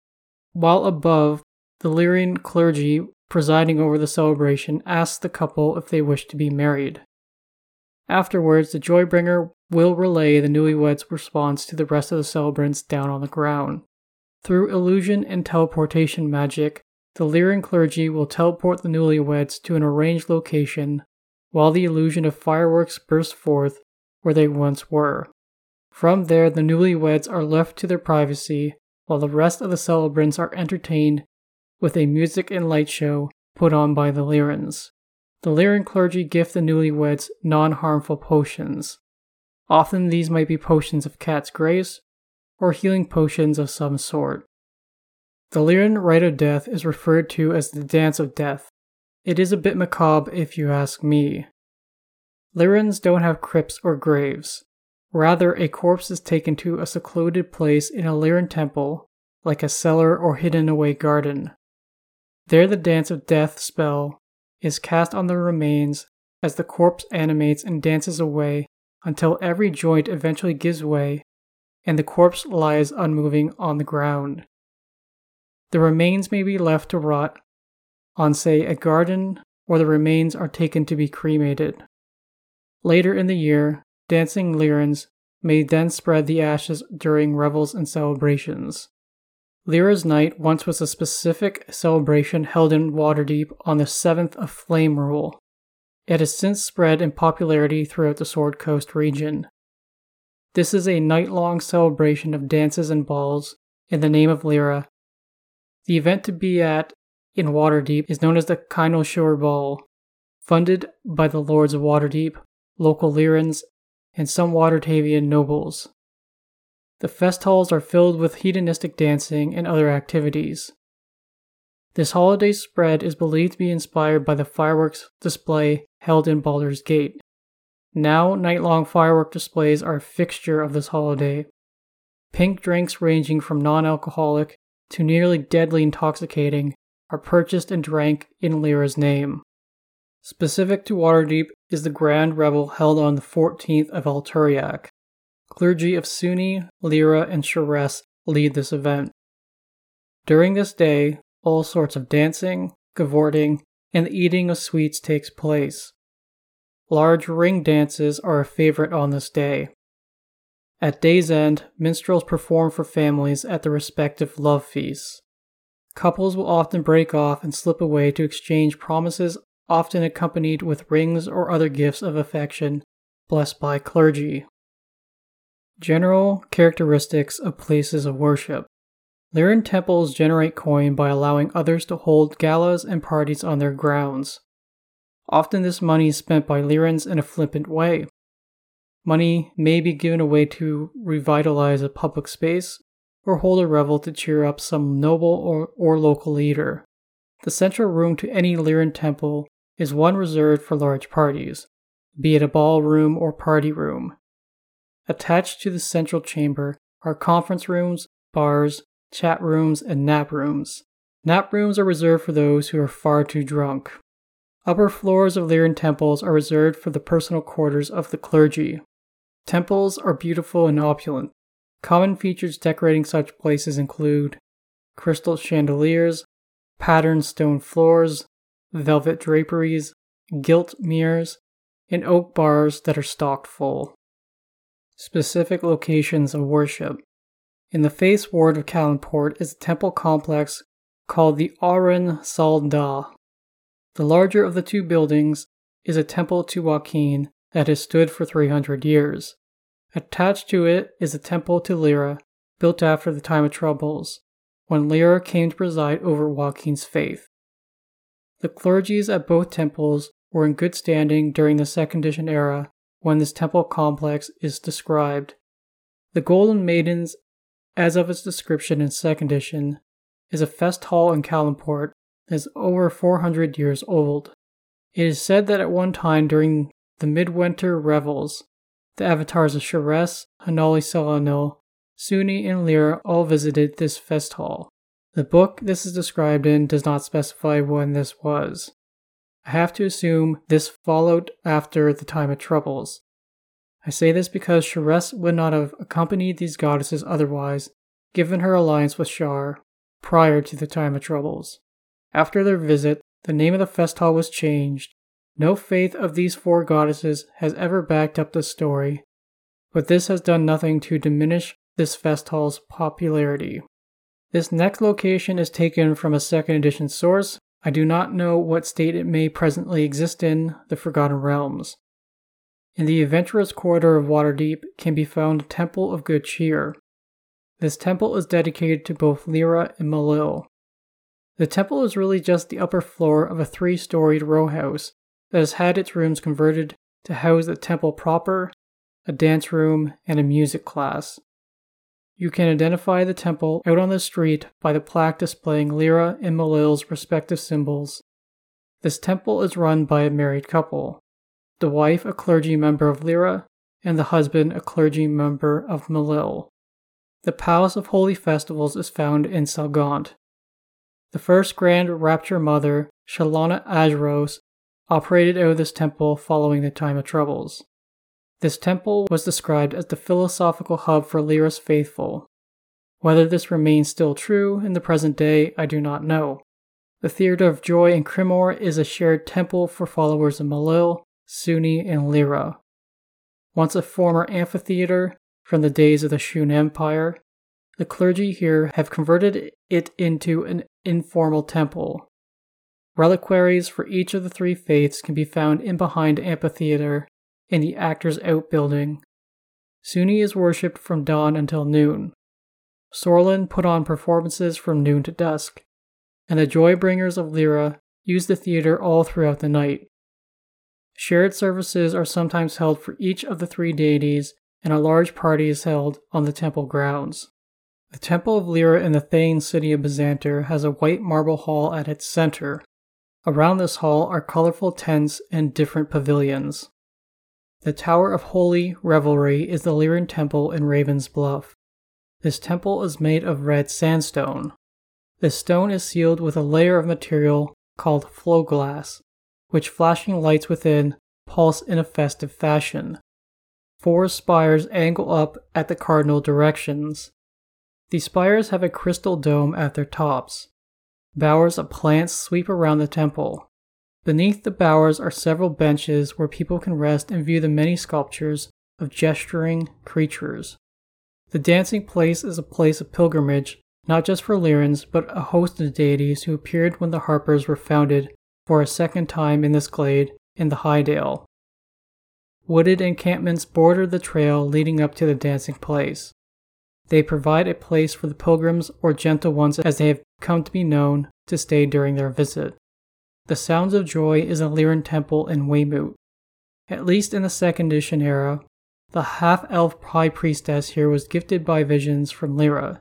While above, the Lliiran clergy presiding over the celebration asks the couple if they wish to be married. Afterwards, the Joybringer will relay the newlyweds' response to the rest of the celebrants down on the ground. Through illusion and teleportation magic, the Lliiran clergy will teleport the newlyweds to an arranged location while the illusion of fireworks bursts forth where they once were. From there, the newlyweds are left to their privacy while the rest of the celebrants are entertained with a music and light show put on by the Lliirans. The Lliiran clergy gift the newlyweds non harmful potions. Often these might be potions of cat's grace or healing potions of some sort. The Lliiran rite of death is referred to as the Dance of Death, it is a bit macabre if you ask me. Lliirans don't have crypts or graves. Rather, a corpse is taken to a secluded place in a Lliiran temple, like a cellar or hidden away garden. There, the Dance of Death spell is cast on the remains as the corpse animates and dances away until every joint eventually gives way and the corpse lies unmoving on the ground. The remains may be left to rot on, say, a garden, or the remains are taken to be cremated. Later in the year, dancing Lliirans may then spread the ashes during revels and celebrations. Lliira's Night once was a specific celebration held in Waterdeep on the 7th of Flamerule. It has since spread in popularity throughout the Sword Coast region. This is a night long celebration of dances and balls in the name of Lliira. The event to be at in Waterdeep is known as the Cynosure Ball, funded by the Lords of Waterdeep, local Lliirans, and some Waterdhavian nobles. The fest halls are filled with hedonistic dancing and other activities. This holiday spread is believed to be inspired by the fireworks display held in Baldur's Gate. Now, night long firework displays are a fixture of this holiday. Pink drinks ranging from non alcoholic to nearly deadly intoxicating are purchased and drank in Lliira's name. Specific to Waterdeep is the grand revel held on the 14th of Alturiak. Clergy of Sune, Lliira, and Sharess lead this event. During this day, all sorts of dancing, cavorting, and the eating of sweets takes place. Large ring dances are a favorite on this day. At day's end, minstrels perform for families at the respective love feasts. Couples will often break off and slip away to exchange promises, often accompanied with rings or other gifts of affection blessed by clergy. General characteristics of places of worship. Lliiran temples generate coin by allowing others to hold galas and parties on their grounds. Often this money is spent by Lliirans in a flippant way. Money may be given away to revitalize a public space or hold a revel to cheer up some noble or, or local leader. The central room to any Lliiran temple is one reserved for large parties, be it a ballroom or party room. Attached to the central chamber are conference rooms, bars, chat rooms, and nap rooms. Nap rooms are reserved for those who are far too drunk. Upper floors of Lliiran temples are reserved for the personal quarters of the clergy. Temples are beautiful and opulent. Common features decorating such places include crystal chandeliers, patterned stone floors, velvet draperies, gilt mirrors, and oak bars that are stocked full. Specific locations of worship. In the face ward of Calimport is a temple complex called the Auran Sal Da. The larger of the two buildings is a temple to Waukeen that has stood for 300 years. Attached to it is a temple to Lliira, built after the time of troubles, when Lliira came to preside over Waukeen's faith. The clergies at both temples were in good standing during the Second Edition era when this temple complex is described. The Golden Maidens, as of its description in Second Edition, is a fest hall in Calimport that is over 400 years old. It is said that at one time during the midwinter revels, the avatars of Sharess, Hanali Celanil, Sune, and Lliira all visited this fest hall. The book this is described in does not specify when this was. I have to assume this followed after the time of troubles. I say this because Sharess would not have accompanied these goddesses otherwise, given her alliance with Shar prior to the time of troubles. After their visit, the name of the fest hall was changed no faith of these four goddesses has ever backed up the story, but this has done nothing to diminish this fest popularity. This next location is taken from a second edition source. I do not know what state it may presently exist in, the Forgotten Realms. In the adventurous corridor of Waterdeep can be found a Temple of Good Cheer. This temple is dedicated to both Lliira and Milil. The temple is really just the upper floor of a three storied row house that has had its rooms converted to house the temple proper, a dance room, and a music class. You can identify the temple out on the street by the plaque displaying Lliira and Milil's respective symbols. This temple is run by a married couple, the wife a clergy member of Lliira, and the husband a clergy member of Milil. The Palace of Holy Festivals is found in Selgaunt. The first Grand Rapture Mother, Shalana Ajros, operated out of this temple following the time of troubles. This temple was described as the philosophical hub for Lliira's faithful. Whether this remains still true in the present day, I do not know. The Theatre of Joy in Crimmor is a shared temple for followers of Milil, Sune, and Lliira. Once a former amphitheater from the days of the Shoon Empire, the clergy here have converted it into an informal temple Reliquaries for each of the three faiths can be found in behind amphitheater in the Actors Outbuilding. Sune is worshipped from dawn until noon. Sorlin put on performances from noon to dusk, and the Joybringers of Lliira use the theater all throughout the night. Shared services are sometimes held for each of the three deities, and a large party is held on the temple grounds. The Temple of Lliira in the Thane city of Byzanter has a white marble hall at its center, Around this hall are colorful tents and different pavilions. The Tower of Holy Revelry is the Lliiran Temple in Raven's Bluff. This temple is made of red sandstone. This stone is sealed with a layer of material called flow glass, which flashing lights within pulse in a festive fashion. Four spires angle up at the cardinal directions. The spires have a crystal dome at their tops. Bowers of plants sweep around the temple. Beneath the bowers are several benches where people can rest and view the many sculptures of gesturing creatures. The dancing place is a place of pilgrimage, not just for Lliirans, but a host of deities who appeared when the Harpers were founded for a second time in this glade in the Highdale. Wooded encampments border the trail leading up to the dancing place. They provide a place for the pilgrims or gentle ones as they have come to be known to stay during their visit. The Sounds of Joy is a Lliiran temple in Weymouth. At least in the second edition era, the half elf high priestess here was gifted by visions from Lliira.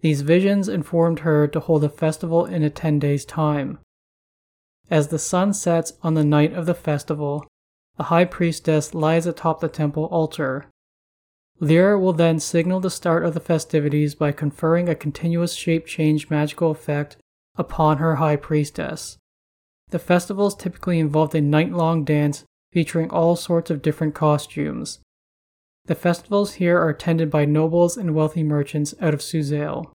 These visions informed her to hold a festival in a 10 days' time. As the sun sets on the night of the festival, the high priestess lies atop the temple altar Lliira will then signal the start of the festivities by conferring a continuous shape change magical effect upon her high priestess. The festivals typically involved a night long dance featuring all sorts of different costumes. The festivals here are attended by nobles and wealthy merchants out of Suzail.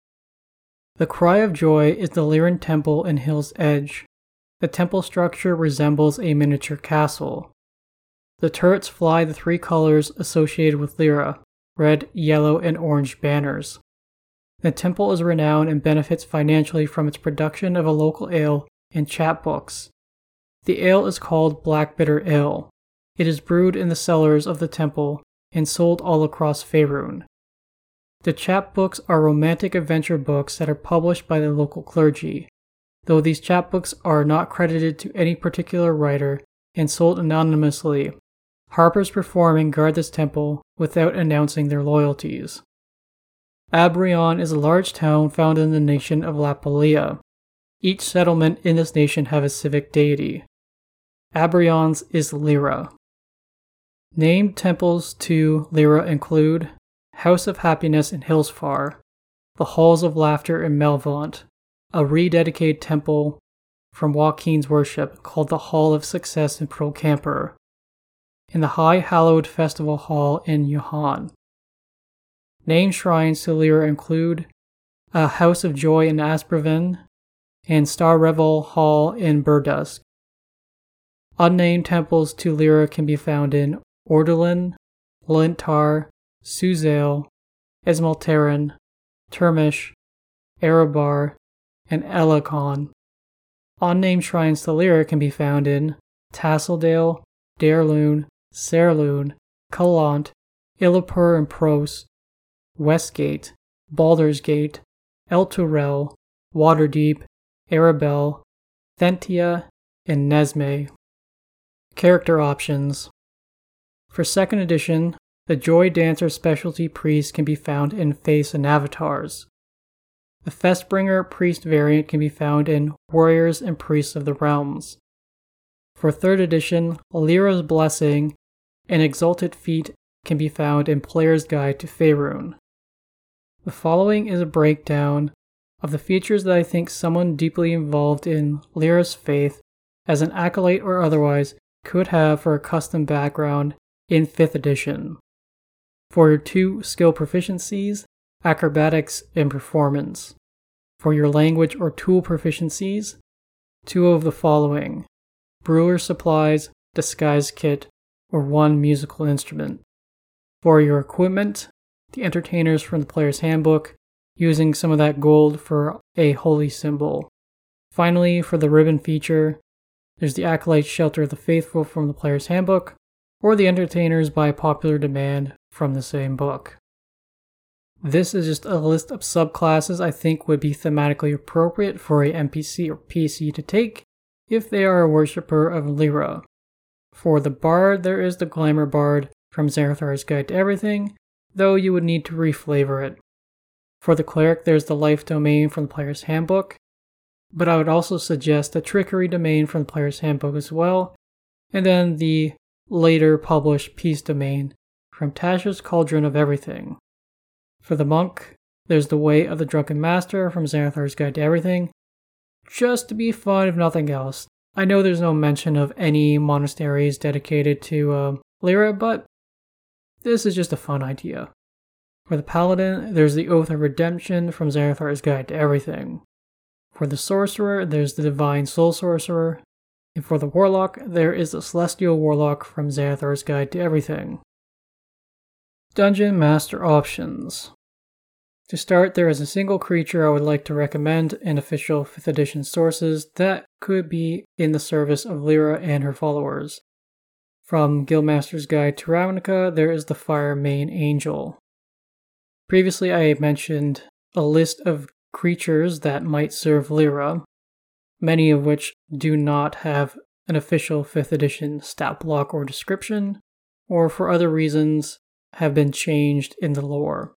The Cry of Joy is the Lliiran Temple in Hill's Edge. The temple structure resembles a miniature castle. The turrets fly the three colors associated with Lliira red, yellow, and orange banners. The temple is renowned and benefits financially from its production of a local ale and chapbooks. The ale is called Black Bitter Ale. It is brewed in the cellars of the temple and sold all across Faerun. The chapbooks are romantic adventure books that are published by the local clergy. Though these chapbooks are not credited to any particular writer and sold anonymously, harpers perform and guard this temple without announcing their loyalties. Abrion is a large town found in the nation of Lapaliiya. Each settlement in this nation have a civic deity. Abrion's is Lliira. Named temples to Lliira include House of Happiness in Hillsfar, the Halls of Laughter in Melvaunt, a rededicated temple from Waukeen's worship called the Hall of Success in Pearl And the High Hallowed Festival Hall in Yuhan. Named shrines to Lliira include a House of Joy in Aspervin and Star Revel Hall in Berdusk. Unnamed temples to Lliira can be found in Ordulin, Lintar, Suzail, Esmeltaran, Termish, Erebar, and Elikon. Unnamed shrines to Lliira can be found in Tasseldale, Daerlun, Saerloon, Kalant, Illapur and Pros, Westgate, Baldur's Gate, Elturel, Waterdeep, Arabel, Thentia, and Nesme. Character options. For second edition, the Joy Dancer specialty priest can be found in Faiths and Avatars. The Festbringer priest variant can be found in Warriors and Priests of the Realms. For third edition, Lliira's Blessing and Exalted Feat can be found in Player's Guide to Faerun. The following is a breakdown of the features that I think someone deeply involved in Lliira's faith, as an acolyte or otherwise, could have for a custom background in 5th edition. For your two skill proficiencies, acrobatics and performance. For your language or tool proficiencies, two of the following brewer supplies, disguise kit, or one musical instrument. For your equipment, the entertainers from the player's handbook, using some of that gold for a holy symbol. Finally, for the ribbon feature, there's the Acolyte Shelter of the Faithful from the player's handbook, or the entertainers by popular demand from the same book. This is just a list of subclasses I think would be thematically appropriate for a NPC or PC to take if they are a worshipper of Lliira. For the Bard, there is the Glamour Bard from Xanathar's Guide to Everything, though you would need to reflavor it. For the cleric, there's the life domain from the player's handbook, but I would also suggest the trickery domain from the player's handbook as well, and then the later published peace domain from Tasha's Cauldron of Everything. For the monk, there's the Way of the Drunken Master from Xanathar's Guide to Everything, just to be fun if nothing else. I know there's no mention of any monasteries dedicated to uh, Lliira, but this is just a fun idea. For the Paladin, there's the Oath of Redemption from Xanathar's Guide to Everything. For the Sorcerer, there's the Divine Soul Sorcerer. And for the Warlock, there is the Celestial Warlock from Xanathar's Guide to Everything. Dungeon Master Options To start, there is a single creature I would like to recommend in official 5th edition sources that could be in the service of Lliira and her followers. From Guildmaster's Guide to Ravnica, there is the Firemane Angel. Previously, I mentioned a list of creatures that might serve Lliira, many of which do not have an official 5th edition stat block or description, or for other reasons have been changed in the lore.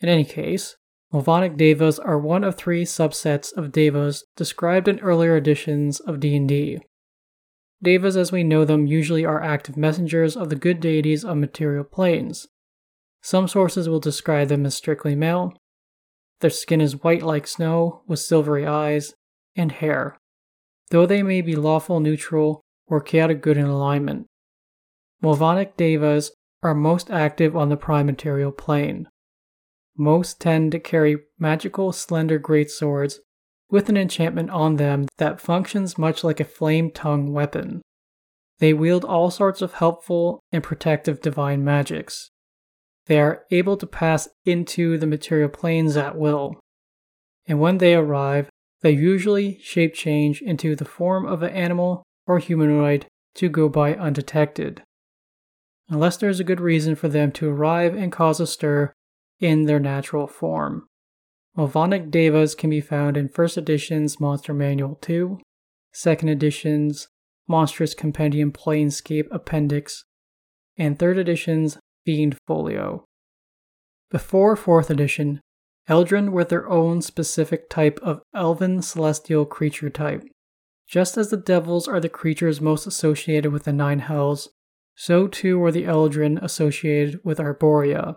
In any case, Movanic Devas are one of three subsets of Devas described in earlier editions of D&D. Devas as we know them usually are active messengers of the good deities of material planes. Some sources will describe them as strictly male. Their skin is white like snow, with silvery eyes and hair, though they may be lawful neutral or chaotic good in alignment. Movanic devas are most active on the prime material plane. Most tend to carry magical, slender great swords with an enchantment on them that functions much like a flame tongue weapon. They wield all sorts of helpful and protective divine magics. They are able to pass into the material planes at will. And when they arrive, they usually shape change into the form of an animal or humanoid to go by undetected. Unless there is a good reason for them to arrive and cause a stir in their natural form. Movanic Devas can be found in 1st edition's Monster Manual 2, 2nd edition's Monstrous Compendium Planescape Appendix, and 3rd edition's Fiend Folio. Before 4th edition, Eladrin were their own specific type of elven celestial creature type. Just as the devils are the creatures most associated with the Nine Hells, so too were the Eladrin associated with Arborea,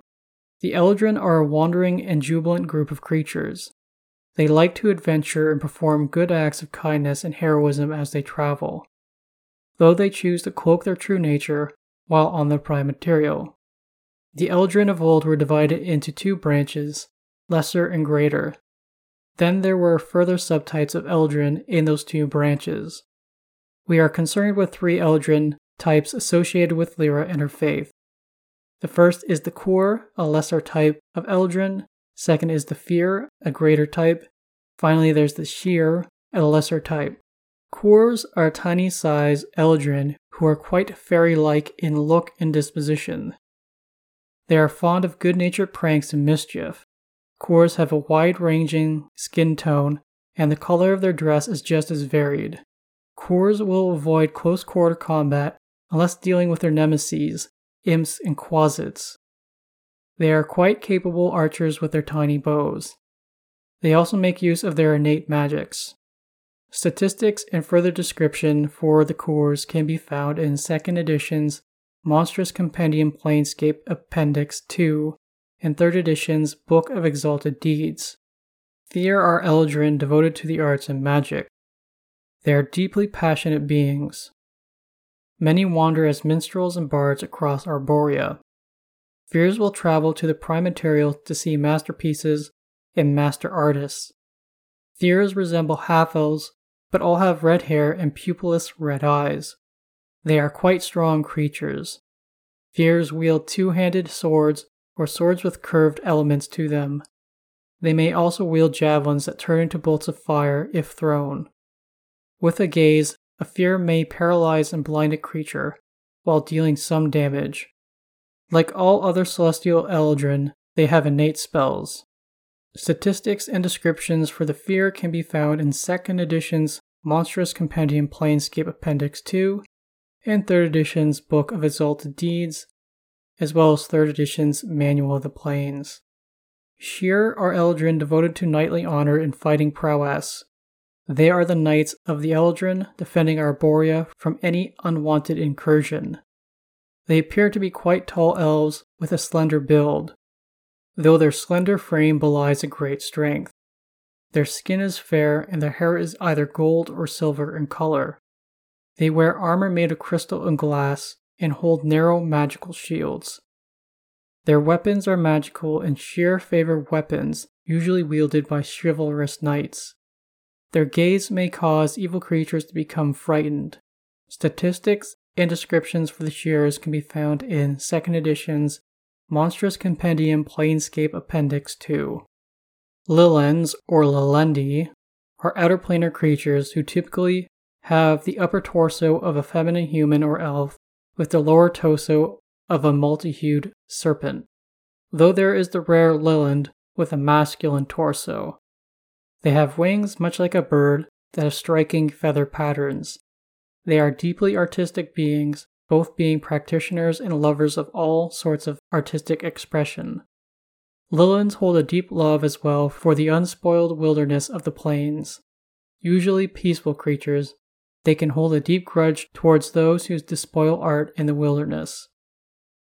the Eladrin are a wandering and jubilant group of creatures. They like to adventure and perform good acts of kindness and heroism as they travel, though they choose to cloak their true nature while on the prime material. The Eladrin of old were divided into two branches, lesser and greater. Then there were further subtypes of Eladrin in those two branches. We are concerned with three Eladrin types associated with Lliira and her faith. The first is the coure, a lesser type of Eladrin. Second is the Firre, a greater type. Finally, there's the Shiere, a lesser type. Coures are tiny sized Eladrin who are quite fairy like in look and disposition. They are fond of good natured pranks and mischief. Coures have a wide ranging skin tone, and the color of their dress is just as varied. Coures will avoid close quarter combat unless dealing with their nemesis, imps, and quasits. They are quite capable archers with their tiny bows. They also make use of their innate magics. Statistics and further description for the coures can be found in 2nd edition's Monstrous Compendium Planescape Appendix 2 and 3rd edition's Book of Exalted Deeds. Thea are Eladrin devoted to the arts and magic. They are deeply passionate beings. Many wander as minstrels and bards across Arborea. Firres will travel to the prime material to see masterpieces and master artists. Firres resemble half elves, but all have red hair and pupilless red eyes. They are quite strong creatures. Firres wield two handed swords or swords with curved elements to them. They may also wield javelins that turn into bolts of fire if thrown. With a gaze, a firre may paralyze and blind a creature while dealing some damage. Like all other celestial eladrin, they have innate spells. Statistics and descriptions for the firre can be found in 2nd edition's Monstrous Compendium Planescape Appendix 2 and 3rd edition's Book of Exalted Deeds, as well as 3rd edition's Manual of the Planes. Shiere are Eladrin devoted to knightly honor and fighting prowess, they are the knights of the Eladrin, defending Arborea from any unwanted incursion. They appear to be quite tall elves with a slender build, though their slender frame belies a great strength. Their skin is fair and their hair is either gold or silver in color. They wear armor made of crystal and glass and hold narrow magical shields. Their weapons are magical and shiere favor weapons usually wielded by chivalrous knights. Their gaze may cause evil creatures to become frightened. Statistics and descriptions for the shearers can be found in 2nd edition's Monstrous Compendium Planescape Appendix 2. Lillends, or Lilendi, are outer planar creatures who typically have the upper torso of a feminine human or elf with the lower torso of a multi-hued serpent, though there is the rare Lillend with a masculine torso. They have wings much like a bird that have striking feather patterns. They are deeply artistic beings, both being practitioners and lovers of all sorts of artistic expression. Lillends hold a deep love as well for the unspoiled wilderness of the plains. Usually peaceful creatures, they can hold a deep grudge towards those who despoil art in the wilderness.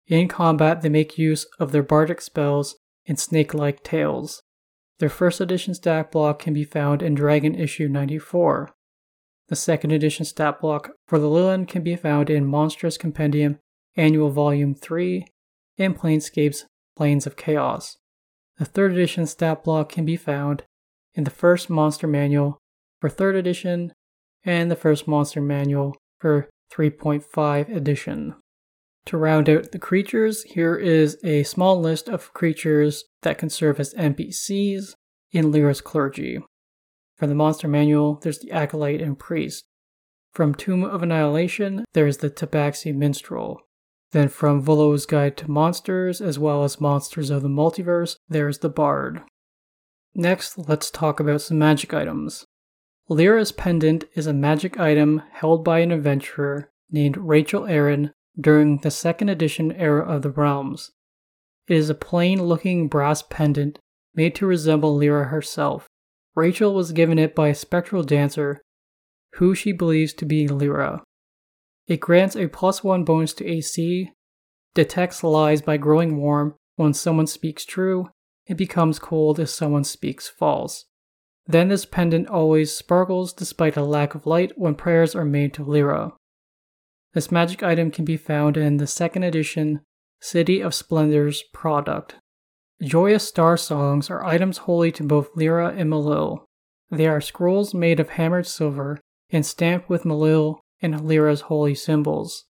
In combat, they make use of their bardic spells and snake like tails. Their first edition stat block can be found in Dragon Issue 94. The second edition stat block for the Lilin can be found in Monstrous Compendium Annual Volume 3 and Planescape's Planes of Chaos. The third edition stat block can be found in the first monster manual for 3rd edition and the first monster manual for 3.5 edition. To round out the creatures, here is a small list of creatures that can serve as NPCs in Lliira's Clergy. From the monster manual, there's the Acolyte and Priest. From Tomb of Annihilation, there's the Tabaxi Minstrel. Then from Volo's Guide to Monsters, as well as Monsters of the Multiverse, there's the Bard. Next, let's talk about some magic items. Lliira's pendant is a magic item held by an adventurer named Rachel Aaron during the second edition era of the realms. It is a plain looking brass pendant made to resemble Lliira herself. Rachel was given it by a spectral dancer who she believes to be Lliira. It grants a plus one bonus to AC, detects lies by growing warm when someone speaks true, and becomes cold if someone speaks false. Then this pendant always sparkles despite a lack of light when prayers are made to Lliira. This magic item can be found in the second edition City of Splendors product. Joyous Star Songs are items holy to both Lliira and Milil. They are scrolls made of hammered silver and stamped with Milil and Lliira's holy symbols.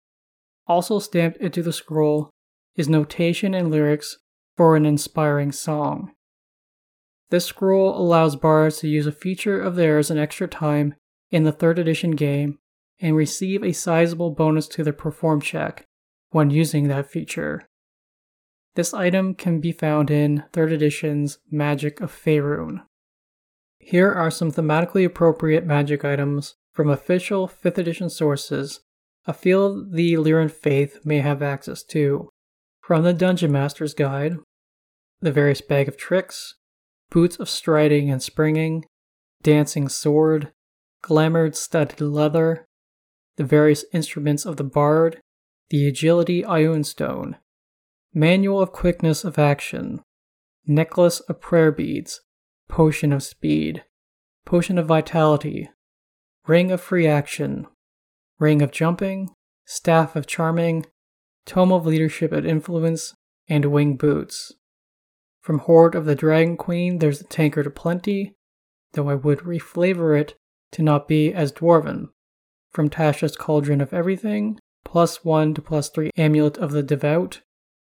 Also stamped into the scroll is notation and lyrics for an inspiring song. This scroll allows bards to use a feature of theirs an extra time in the 3rd edition game and receive a sizable bonus to their perform check when using that feature. This item can be found in 3rd edition's Magic of Faerun. Here are some thematically appropriate magic items from official 5th edition sources a field the Lliiran faith may have access to. From the Dungeon Master's Guide, the various bag of tricks, boots of striding and springing, dancing sword, glamoured studded leather, the various instruments of the bard, the agility Ioun stone, manual of quickness of action, necklace of prayer beads, potion of speed, potion of vitality, ring of free action, ring of jumping, staff of charming, tome of leadership and influence, and wing boots. From Hoard of the Dragon Queen, there's the Tankard of Plenty, though I would reflavor it to not be as dwarven from Tasha's Cauldron of Everything, plus 1 to plus 3 Amulet of the Devout,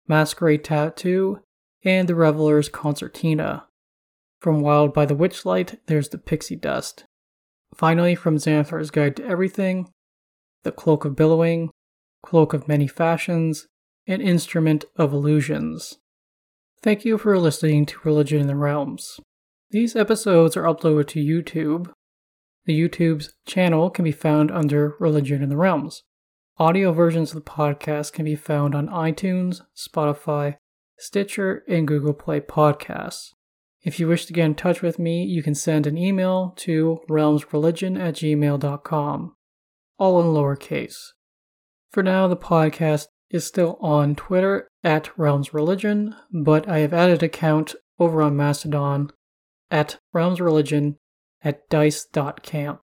Masquerade Tattoo, and the Reveler's Concertina. From Wild by the Witchlight, there's the Pixie Dust. Finally, from Xanathar's Guide to Everything, the Cloak of Billowing, Cloak of Many Fashions, and Instrument of Illusions. Thank you for listening to Religion in the Realms. These episodes are uploaded to YouTube, the YouTube's channel can be found under Religion in the Realms. Audio versions of the podcast can be found on iTunes, Spotify, Stitcher, and Google Play Podcasts. If you wish to get in touch with me, you can send an email to realmsreligion at gmail.com, all in lowercase. For now, the podcast is still on Twitter at realmsreligion, but I have added an account over on Mastodon at realmsreligion at dice.camp.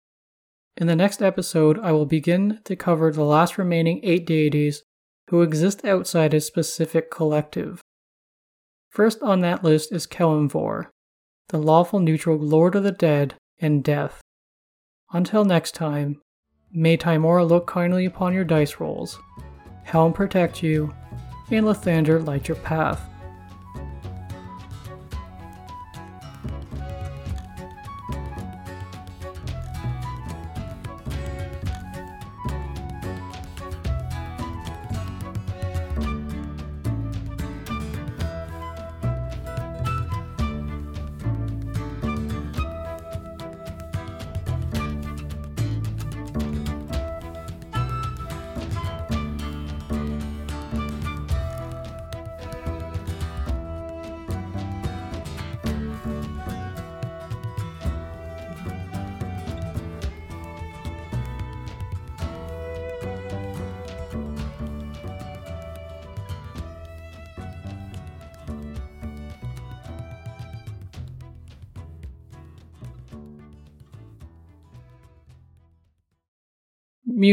In the next episode, I will begin to cover the last remaining eight deities who exist outside a specific collective. First on that list is Kelemvor, the lawful neutral lord of the dead and death. Until next time, may Tymora look kindly upon your dice rolls, Helm protect you, and Lathander light your path.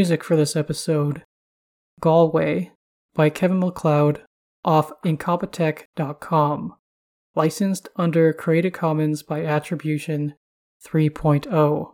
Music for this episode Galway by Kevin MacLeod off Incompetech.com. Licensed under Creative Commons by Attribution 3.0.